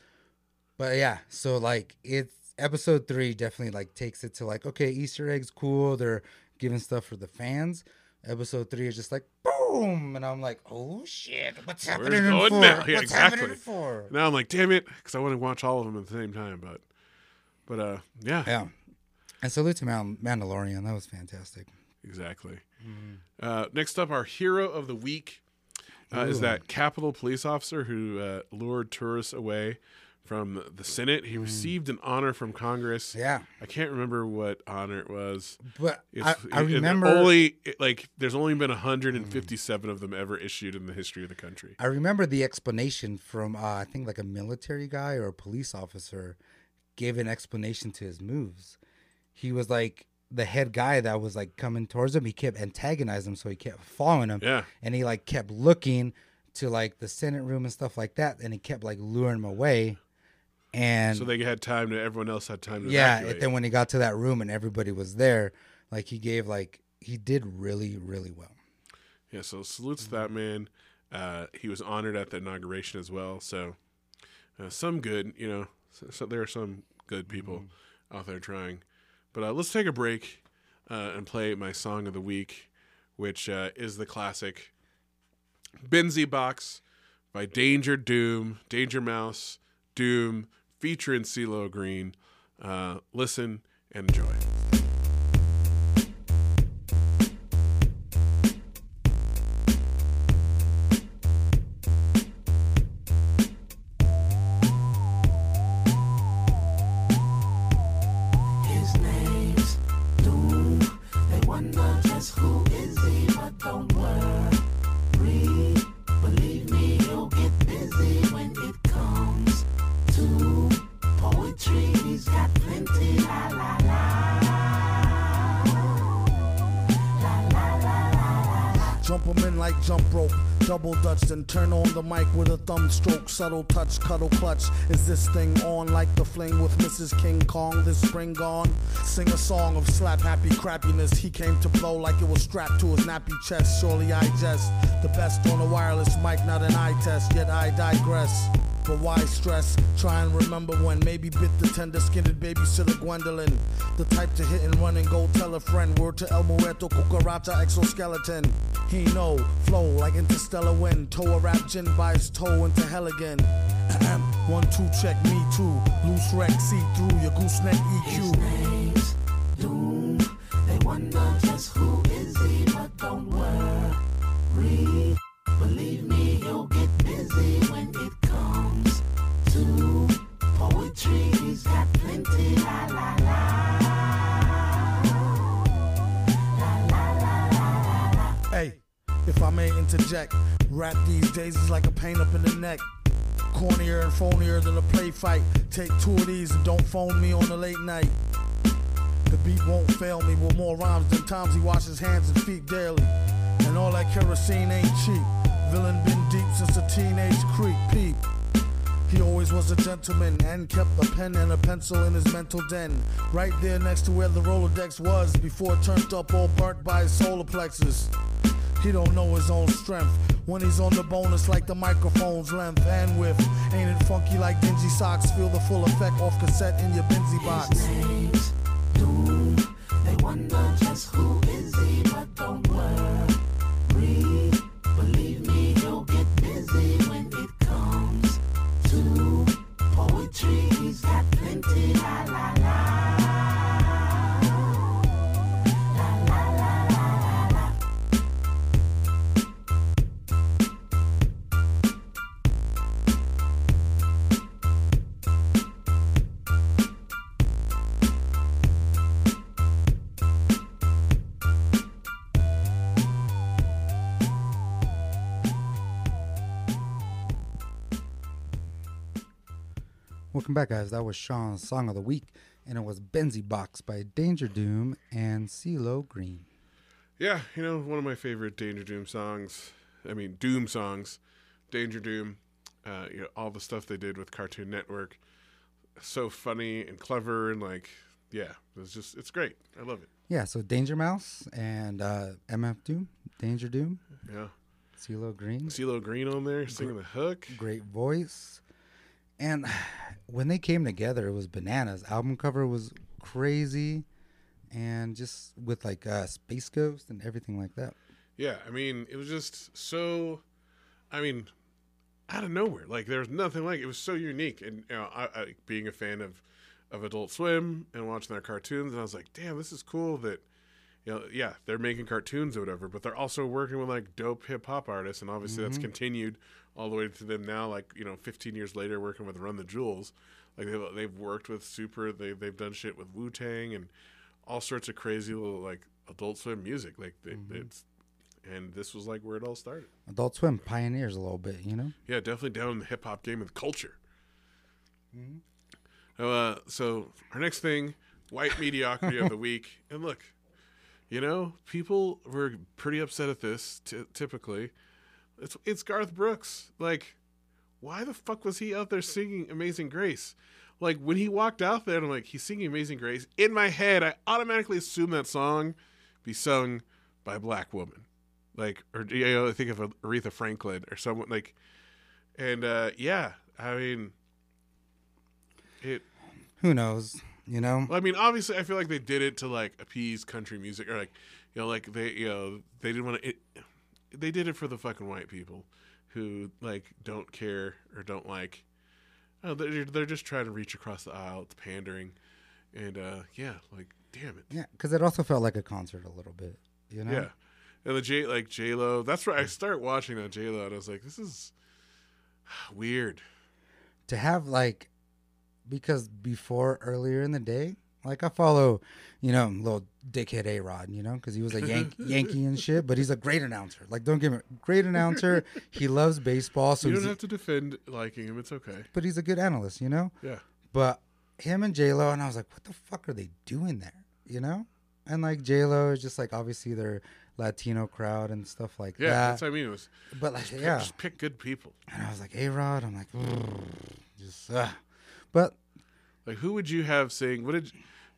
But yeah, so like it's episode three definitely like takes it to like okay, Easter eggs cool. They're giving stuff for the fans. Episode three is just like boom, and I'm like, oh shit, what's happening in four? now? [LAUGHS] Yeah, what's happening in four? Now I'm like, damn it, because I want to watch all of them at the same time. But but uh, yeah, Yeah, and salute to Man- Mandalorian. That was fantastic. Exactly. Mm-hmm. Uh, next up, our hero of the week uh, is that Capitol police officer who uh, lured tourists away from the Senate. He received an honor from Congress. Mm. Yeah, I can't remember what honor it was. but I, It's- I remember only it- like there's only been 157 of them ever issued in the history of the country. I remember the explanation from uh, I think like a military guy or a police officer gave an explanation to his moves. He was like the head guy that was like coming towards him. He kept antagonizing him, so he kept following him. Yeah. and he like kept looking to like the Senate room and stuff like that, and he kept like luring him away. And So they had time to. Everyone else had time to. yeah, evacuate. and then when he got to that room and everybody was there, like he gave like he did really really well. Yeah, so salutes to that man. Uh, he was honored at the inauguration as well. So uh, some good, you know. So, so there are some good people out there trying. But uh, let's take a break uh, and play my song of the week, which uh, is the classic Benzi Box by Danger Doom, Danger Mouse, Doom, featuring CeeLo Green. Uh, listen and enjoy. Jump 'em in like jump rope, double dutch, then turn on the mic with a thumb stroke, subtle touch, cuddle clutch. Is this thing on like the fling with Mrs. King Kong? This spring gone? Sing a song of slap happy crappiness. He came to blow like it was strapped to his nappy chest. Surely I jest the best on a wireless mic, not an eye test. Yet I digress. But why stress? Try and remember when maybe bit the tender skinned babysitter Gwendolyn. The type to hit and run and go tell a friend. Word to El Muerto, cucaracha, exoskeleton. He know, flow like interstellar wind. Toe a rap gin by his toe into hell again. One, two, check me too. Loose wreck, see through your gooseneck EQ. name's Doom. They wonder just who is he, but don't worry. I may interject, rap these days is like a pain up in the neck. Cornier and phonier than a play fight. Take two of these and don't phone me on the late night. The beat won't fail me with more rhymes than times he washes hands and feet daily. And all that kerosene ain't cheap. Villain been deep since a teenage creep. Peep. He always was a gentleman and kept a pen and a pencil in his mental den. Right there next to where the Rolodex was before it turned up all burnt by his solar plexus. He don't know his own strength. When he's on the bonus like the microphone's length and width. Ain't it funky like dingy socks? Feel the full effect off cassette in your Benzi box. name's Doom. They wonder just who is he, but don't worry. Believe me, he'll get busy when it comes to poetry. He's got plenty. La la Welcome back, guys. That was Sean's song of the week, and it was Benzi Box by Danger Doom and CeeLo Green. Yeah, you know, one of my favorite Danger Doom songs. I mean, Doom songs. Danger Doom. Uh, you know, all the stuff they did with Cartoon Network. So funny and clever and like, yeah, it's just it's great. I love it. Yeah, so Danger Mouse and uh, MF Doom, Danger Doom, Yeah, CeeLo Green, CeeLo Green on there singing the hook. great voice. And [SIGHS] when they came together, it was bananas. Album cover was crazy, and just with like uh, Space Ghost and everything like that. Yeah, I mean, it was just so. I mean, out of nowhere, like there was nothing like it. it was so unique, and you know, I, I being a fan of of Adult Swim and watching their cartoons, and I was like, damn, this is cool that. You know, yeah, they're making cartoons or whatever, but they're also working with like dope hip hop artists, and obviously that's continued all the way to them now, like you know, 15 years later, working with Run the Jewels. Like they've they've worked with Super. They they've done shit with Wu Tang and all sorts of crazy little like Adult Swim music. Like they, it's and this was like where it all started. Adult Swim pioneers a little bit, you know. Yeah, definitely down in the hip hop game with culture. Uh, so our next thing, white mediocrity of the [LAUGHS] week, and look, you know, people were pretty upset at this. T- typically, it's it's Garth Brooks. Like, why the fuck was he out there singing Amazing Grace? Like when he walked out there, I'm like, he's singing Amazing Grace. In my head, I automatically assume that song be sung by a black woman, like, or you know, I think of Aretha Franklin or someone like, and uh, yeah, I mean, it. Who knows? You know. Well, I mean, obviously, I feel like they did it to like appease country music, or like, you know, like they, you know, they didn't want to. They did it for the fucking white people who like don't care or don't like. Oh, they're they're just trying to reach across the aisle. It's pandering, and uh yeah, like damn it, Yeah, because it also felt like a concert a little bit. You know. yeah. And the J like J Lo, that's where I start watching that J Lo, and I was like, this is [SIGHS] weird. to have like because before earlier in the day like i follow you know little dickhead a rod you know because he was a Yank- [LAUGHS] yankee and shit but he's a great announcer like don't get me great announcer [LAUGHS] he loves baseball so you don't have to defend liking him. It's okay. but he's a good analyst you know Yeah. but him and j-lo and i was like what the fuck are they doing there you know and like j-lo is just like obviously their latino crowd and stuff like Yeah, that Yeah, that's what I mean. It was but like pick- yeah just pick good people. and i was like a rod i'm like just uh. but Like who would you have sing? What did?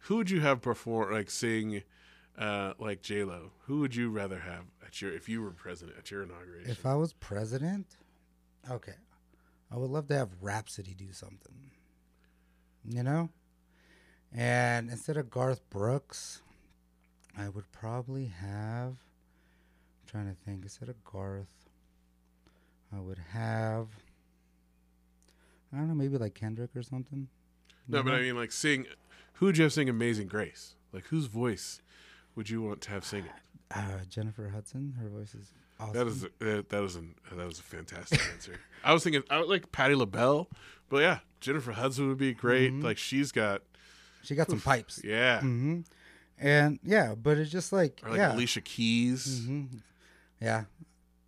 Who would you have perform like sing, uh, like J Lo? Who would you rather have at your if you were president at your inauguration? If I was president, okay, I would love to have Rapsody do something. You know? And instead of Garth Brooks, I would probably have. I'm trying to think. Instead of Garth, I would have. I don't know, maybe like Kendrick or something. No, but I mean like sing. Who would you have sing Amazing Grace? Like whose voice would you want to have sing it? Uh, Jennifer Hudson. Her voice is awesome. That is uh, that was an that was a fantastic [LAUGHS] answer. I was thinking I would like Patti LaBelle, but yeah, Jennifer Hudson would be great. Mm-hmm. Like she's got she got some pipes. yeah, hmm And yeah, but it's just like, or like yeah. Alicia Keys. hmm Yeah.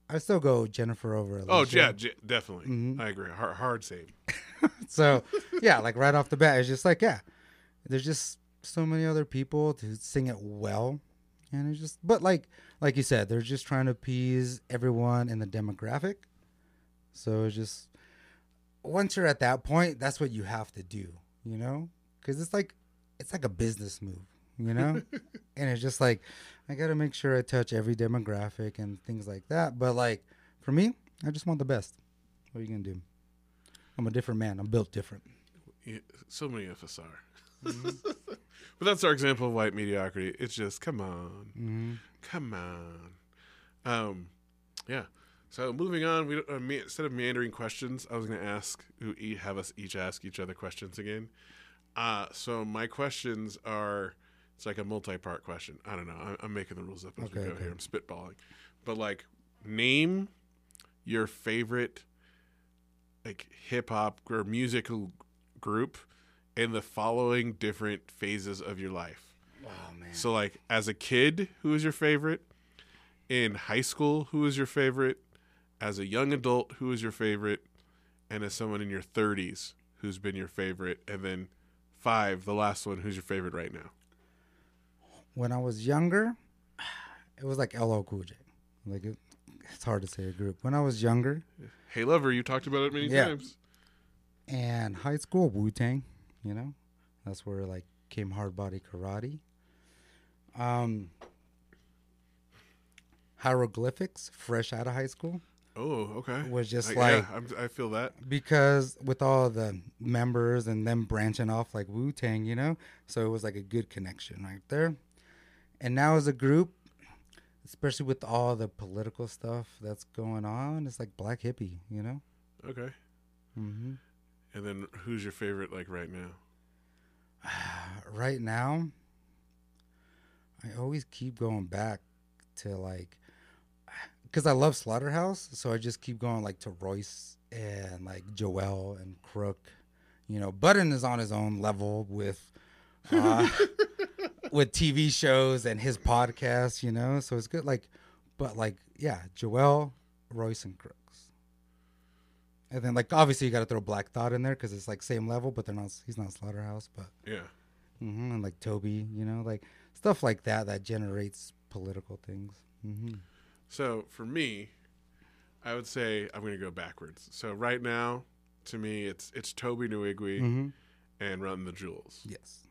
I still go Jennifer over Alicia. Oh yeah, j- definitely. Mhm. I agree. Hard, hard save. [LAUGHS] So, yeah, like right off the bat, it's just like, yeah, there's just so many other people to sing it well. And it's just, but like, like you said, they're just trying to appease everyone in the demographic. So it's just, once you're at that point, that's what you have to do, you know? Because it's like, it's like a business move, you know? and it's just like, I got to make sure I touch every demographic and things like that. But like, for me, I just want the best. What are you going to do? I'm a different man. I'm built different. Yeah, so many of us are. but that's our example of white mediocrity. It's just come on, Mm-hmm. come on. Um, yeah. So moving on, we uh, me, instead of meandering questions, I was going to ask who e- have us each ask each other questions again. Uh, so my questions are it's like a multi-part question. I don't know. I'm, I'm making the rules up as we go okay. here. I'm spitballing, but like name your favorite like hip hop or musical group in the following different phases of your life. Wow, man. So, like, as a kid, who was your favorite? In high school, who was your favorite? As a young adult, who was your favorite? And as someone in your 30s, who's been your favorite? And then five, the last one, who's your favorite right now? When I was younger, it was like LL Cool J. Like it, it's hard to say a group. When I was younger Hey, Lover, you talked about it many Yeah. times. and high school, Wu Tang, you know, that's where like came hard body karate. Um, hieroglyphics, fresh out of high school, Oh, okay. was just I, like yeah, I'm, I feel that. because with all the members and them branching off like Wu Tang, you know, so it was like a good connection right there. And now as a group, especially with all the political stuff that's going on, it's like Black Hippy, you know. Okay. hmm And then who's your favorite, like, right now? [SIGHS] Right now, I always keep going back to like because I love Slaughterhouse, so I just keep going like to Royce and like Joel and Crook. You know, Budden is on his own level with uh, [LAUGHS] [LAUGHS] with TV shows and his podcast. You know, so it's good. Like, but like, yeah, Joel, Royce, and Crooks. And then like obviously you got to throw Black Thought in there because it's like same level, but they're not. He's not Slaughterhouse, but Yeah. hmm and like Tobe, you know, like stuff like that that generates political things. hmm So for me, I would say I'm going to go backwards. So right now, to me, it's it's Tobe Nwigwe hmm and Run the Jewels. Yes.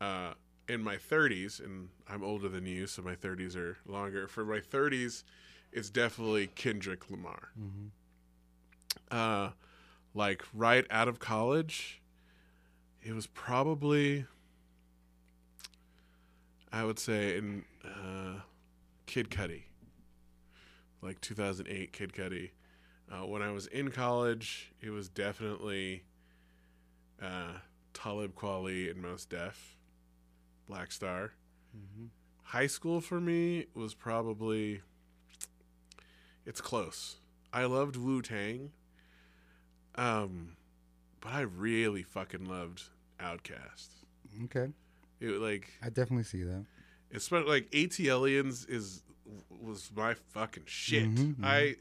Uh, in my 30s, and I'm older than you, so my 30s are longer. For my 30s, it's definitely Kendrick Lamar. Uh, like right out of college, it was probably, I would say, in uh, Kid Cudi, like 2008 Kid Cudi. Uh, when I was in college, it was definitely uh, Talib Kweli and Mos Def, Black Star. High school for me was probably it's close. I loved Wu Tang, um, but I really fucking loved OutKast. Okay. It like I definitely see that. especially like ATLiens is was my fucking shit. Mhm, mhm. I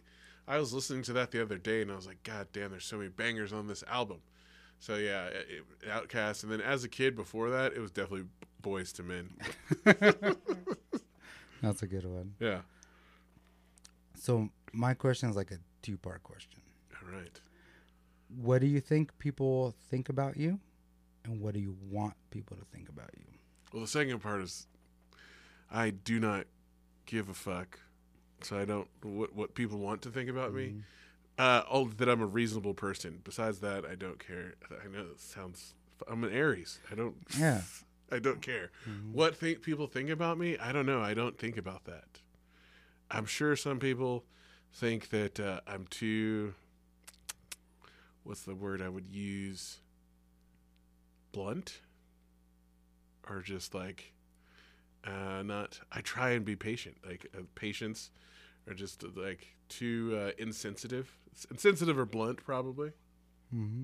I was listening to that the other day and I was like, God damn, there's so many bangers on this album. So yeah, it, OutKast, and then as a kid before that, it was definitely Boyz II Men. [LAUGHS] That's a good one. Yeah. So my question is like a two part question. All right. What do you think people think about you? And what do you want people to think about you? Well, the second part is I do not give a fuck. So I don't what what people want to think about me. Uh, oh, that I'm a reasonable person. Besides that, I don't care. I know it sounds. I'm an Aries. I don't. Yeah. [LAUGHS] I don't care what think people think about me. I don't know. I don't think about that. I'm sure some people think that uh, I'm too. What's the word I would use? Blunt, or just like, uh, not. I try and be patient. Like uh, patience, or just uh, like too uh, insensitive. Insensitive or blunt, probably. Mm-hmm.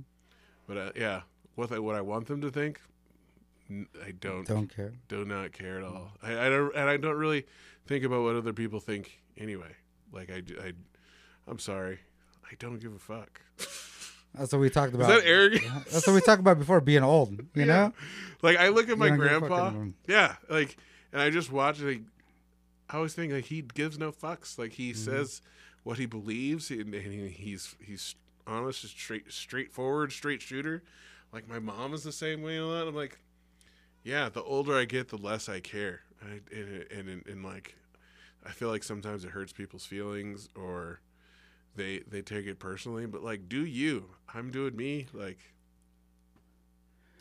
But uh, yeah, what I, what I want them to think, I don't Don't care. do not care at all. I, I don't, and I don't really think about what other people think anyway. Like I, I, I'm sorry, I don't give a fuck. [LAUGHS] That's what we talked Is about. that arrogant? That's what we talked about before being old. You Yeah. know? Like I look at my a fuck grandpa, yeah, like, and I just watch like, I always think like he gives no fucks. Like he Mm-hmm. says what he believes, and, and he's he's honest, straight, straightforward, straight shooter. Like my mom is the same way all that. I'm like, yeah. The older I get, the less I care, I, and, and, and, and like, I feel like sometimes it hurts people's feelings or they they take it personally. But like, do you? I'm doing me. Like,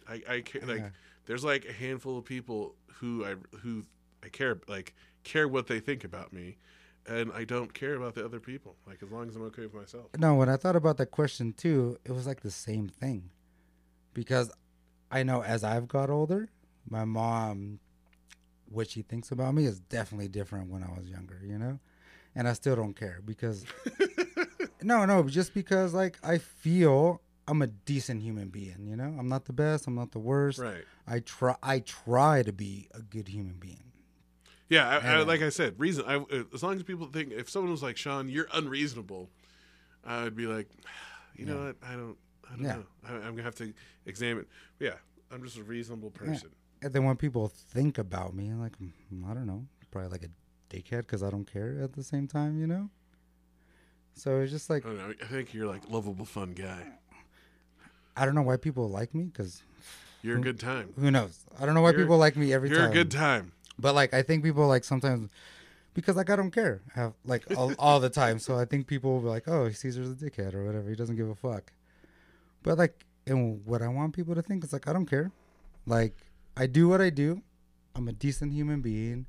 I I ca- like Yeah. there's like a handful of people who I who I care like care what they think about me, and I don't care about the other people. Like as long as I'm okay with myself. No, when I thought about that question too, it was like the same thing. Because I know as I've got older, my mom, what she thinks about me is definitely different when I was younger, you know? And I still don't care because, [LAUGHS] no, no, just because like I feel I'm a decent human being, you know? I'm not the best, I'm not the worst. Right. I try, I try to be a good human being. Yeah, I, I, uh, like I said, reason. I, as long as people think, if someone was like Sean, you're unreasonable, I would be like, you know Yeah. what? I don't, I don't Yeah. know. I, I'm gonna have to examine. But yeah, I'm just a reasonable person. And then when people think about me, like, "Mm, I don't know, probably like a dickhead because I don't care at the same time, you know? So it's just like, I don't know. I think you're like lovable, fun guy. I don't know why people like me because You're a good time. who knows? I don't know why You're- people like me every time. You're a good time. But like, I think people like sometimes because like I don't care have like all, all the time. So I think people will be like, oh, Caesar's a dickhead or whatever. He doesn't give a fuck. But like, and what I want people to think is like, I don't care. Like, I do what I do. I'm a decent human being,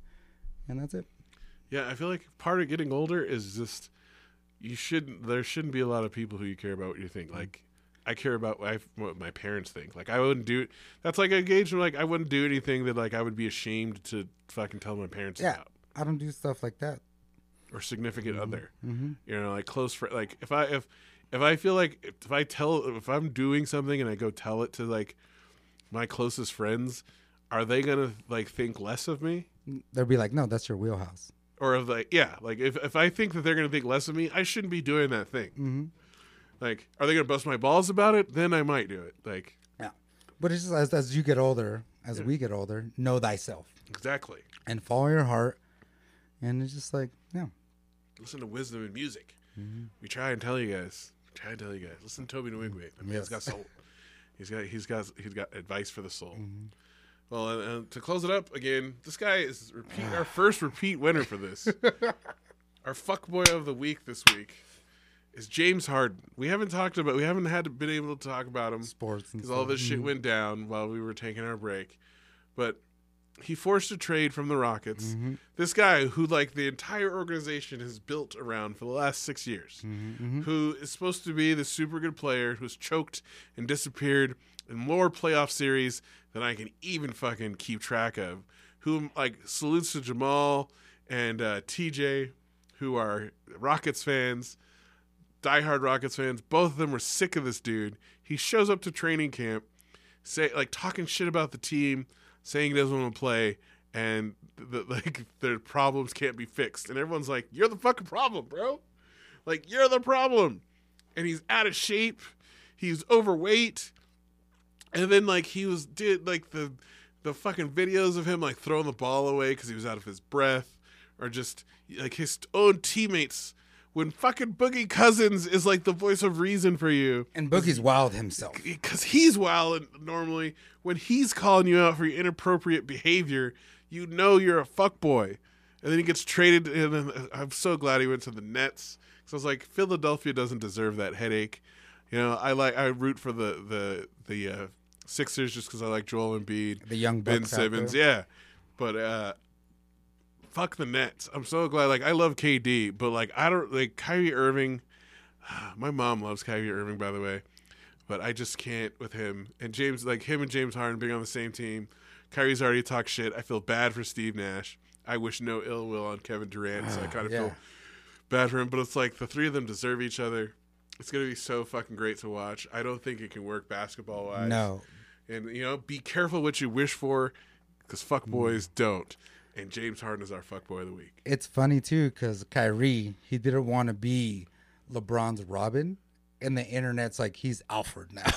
and that's it. Yeah, I feel like part of getting older is just you shouldn't. There shouldn't be a lot of people who you care about what you think. Like I care about what, my parents think. Like I wouldn't do. That's like engagement. Like I wouldn't do anything that like I would be ashamed to fucking tell my parents Yeah. about. I don't do stuff like that. or significant other. Mm-hmm. You know, like close friend. Like if I if if I feel like if I tell if I'm doing something and I go tell it to like my closest friends, are they gonna like think less of me? They'll be like, no, that's your wheelhouse. Or if like yeah, like if if I think that they're gonna think less of me, I shouldn't be doing that thing. Mm-hmm. Like, are they gonna bust my balls about it? Then I might do it. Like, Yeah. But it's just as, as you get older, as we get older, know thyself exactly. and follow your heart. And it's just like, yeah. Listen to wisdom and music. Mm-hmm. We try and tell you guys. Try and tell you guys. Listen to Tobe Nwigwe. I mean, Yes. he's got soul. [LAUGHS] he's got he's got he's got advice for the soul. Mm-hmm. Well, and, and to close it up again, this guy is repeat our [SIGHS] first repeat winner for this. [LAUGHS] our fuckboy of the week this week is James Harden. We haven't talked about we haven't had been able to talk about him Sports because all this shit went down while we were taking our break. But he forced a trade from the Rockets. Mm-hmm. This guy, who like the entire organization has built around for the last six years, Mm-hmm. who is supposed to be the super good player who's choked and disappeared in more playoff series than I can even fucking keep track of. Who like salutes to Jamal and uh, TJ, who are Rockets fans diehard Rockets fans. Both of them were sick of this dude. He shows up to training camp, say like talking shit about the team, saying he doesn't want to play, and the, [LAUGHS] like their problems can't be fixed. And everyone's like, "You're the fucking problem, bro. Like you're the problem." And he's out of shape. He's overweight. And then like he was did like the the fucking videos of him like throwing the ball away because he was out of his breath, or just like his own teammates. When fucking Boogie Cousins is like the voice of reason for you, And Boogie's wild himself. because he's wild and normally when he's calling you out for your inappropriate behavior, you know you're a fuck boy. And then he gets traded, and then I'm so glad he went to the Nets. Because I was like, Philadelphia doesn't deserve that headache. You know, I like I root for the the the uh, Sixers just because I like Joel Embiid, The young Ben Bucks out Simmons, yeah. But uh, fuck the Nets. I'm so glad. Like I love KD, but like I don't like Kyrie Irving. [SIGHS] My mom loves Kyrie Irving, by the way, but I just can't with him and James. Like him and James Harden being on the same team. Kyrie's already talked shit. I feel bad for Steve Nash. I wish no ill will on Kevin Durant, so I [SIGHS] kind of yeah. feel bad for him. But it's like the three of them deserve each other. It's gonna be so fucking great to watch. I don't think it can work basketball wise. No. And you know, be careful what you wish for, because fuck boys mm. don't. And James Harden is our fuck boy of the week. It's funny too because Kyrie, he didn't want to be LeBron's Robin, and the internet's like he's Alfred now.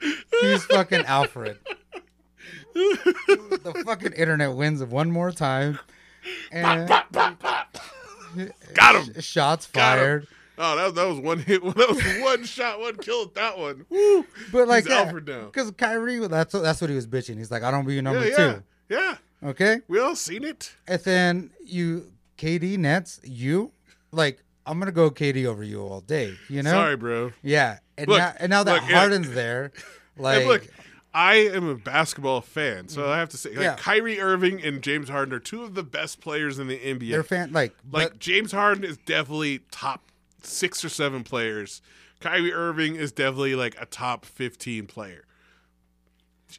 [LAUGHS] he's fucking Alfred. the fucking internet wins one more time, and Got him. shots Got him. Oh, that, that was one [LAUGHS] hit. That was one shot, one kill at that one. Woo. But like, He's Alfred now. because Kyrie, that's what that's what he was bitching. He's like, I don't be your number Yeah, yeah, two. yeah. Okay, We all seen it. and then you, KD Nets, you like, I'm gonna go KD over you all day. You know? Sorry, bro. Yeah, and Look, now and now that look, yeah. Harden's there, [LAUGHS] like, look, I am a basketball fan, so I have to say, like, Yeah. Kyrie Irving and James Harden are two of the best players in the NBA. they're fan like, like James Harden is definitely top six or seven players. Kyrie Irving is definitely like a top fifteen player.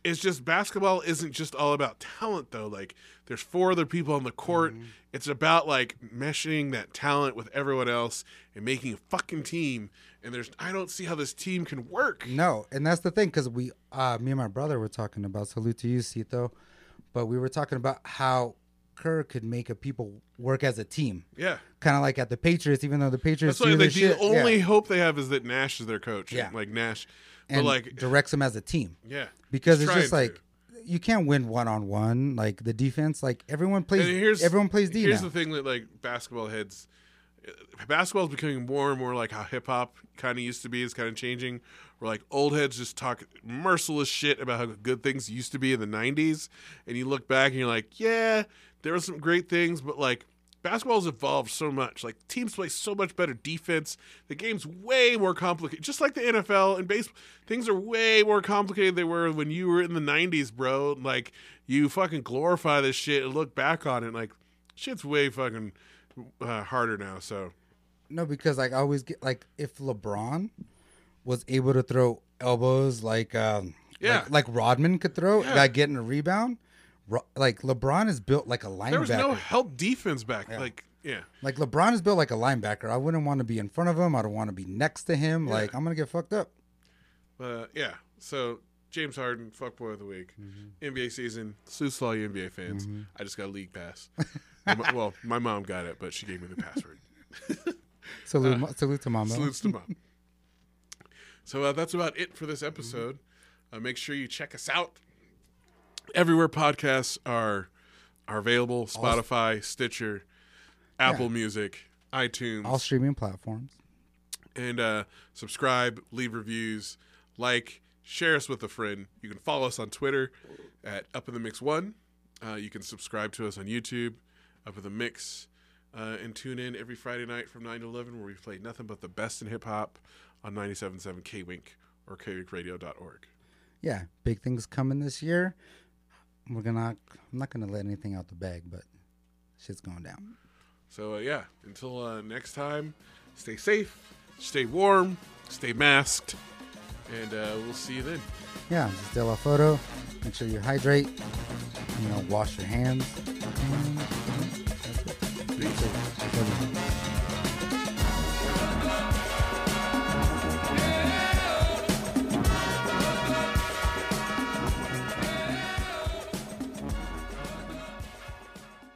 It's just basketball isn't just all about talent though. Like there's four other people on the court. Mm-hmm. It's about like meshing that talent with everyone else and making a fucking team. And there's I don't see how this team can work. no, and that's the thing because we, uh, me and my brother were talking about salute to you, Cito, but we were talking about how Kerr could make a people work as a team, Yeah. kind of like at the Patriots, even though the Patriots That's like, the only yeah, hope they have is that Nash is their coach. Yeah. Like Nash. and but like directs them as a team. yeah. because it's just like to. you can't win one on one. Like the defense, like everyone plays. Everyone plays D Here's now. the thing that like basketball heads, uh, basketball is becoming more and more like how hip hop kind of used to be. Is kind of changing. Where like old heads just talk merciless shit about how good things used to be in the '90s, and you look back and you're like, yeah, there were some great things, but like. Basketball's evolved so much. Like teams play so much better defense. The game's way more complicated. Just like the NFL and baseball, things are way more complicated than they were when you were in the '90s, bro. Like you fucking glorify this shit and look back on it, like shit's way fucking uh, harder now. So No, because like I always get like if LeBron was able to throw elbows like um Yeah. like, like Rodman could throw, Yeah. like getting a rebound, like LeBron is built like a linebacker. There was no help defense back. Like, yeah. Like LeBron is built like a linebacker. I wouldn't want to be in front of him. I don't want to be next to him. Like I'm gonna get fucked up. Uh, yeah. So James Harden, fuckboy of the week, Mm-hmm. NBA season. Salute to all you NBA fans. I just got a league pass. Well, my mom got it, but she gave me the password. [LAUGHS] Salute, mo- salute to Mama. Salutes to mom. [LAUGHS] So uh, that's about it for this episode. Uh, make sure you check us out everywhere podcasts are are available: Spotify, Stitcher, Apple Music, iTunes, All streaming platforms. and uh, subscribe, leave reviews, like, share us with a friend. You can follow us on Twitter at Up in the Mix One. Uh, you can subscribe to us on YouTube, Up in the Mix, uh, and tune in every Friday night from nine to eleven, where we play nothing but the best in hip hop on 97.7 K Wink or kwinkradio.org. Yeah, big things coming this year we're gonna I'm not gonna let anything out the bag, but shit's going down. So uh, yeah, until uh, next time, stay safe, stay warm, stay masked, and uh, we'll see you then. Yeah, this is De La Photo. Make sure you hydrate. You know, wash your hands. Peace.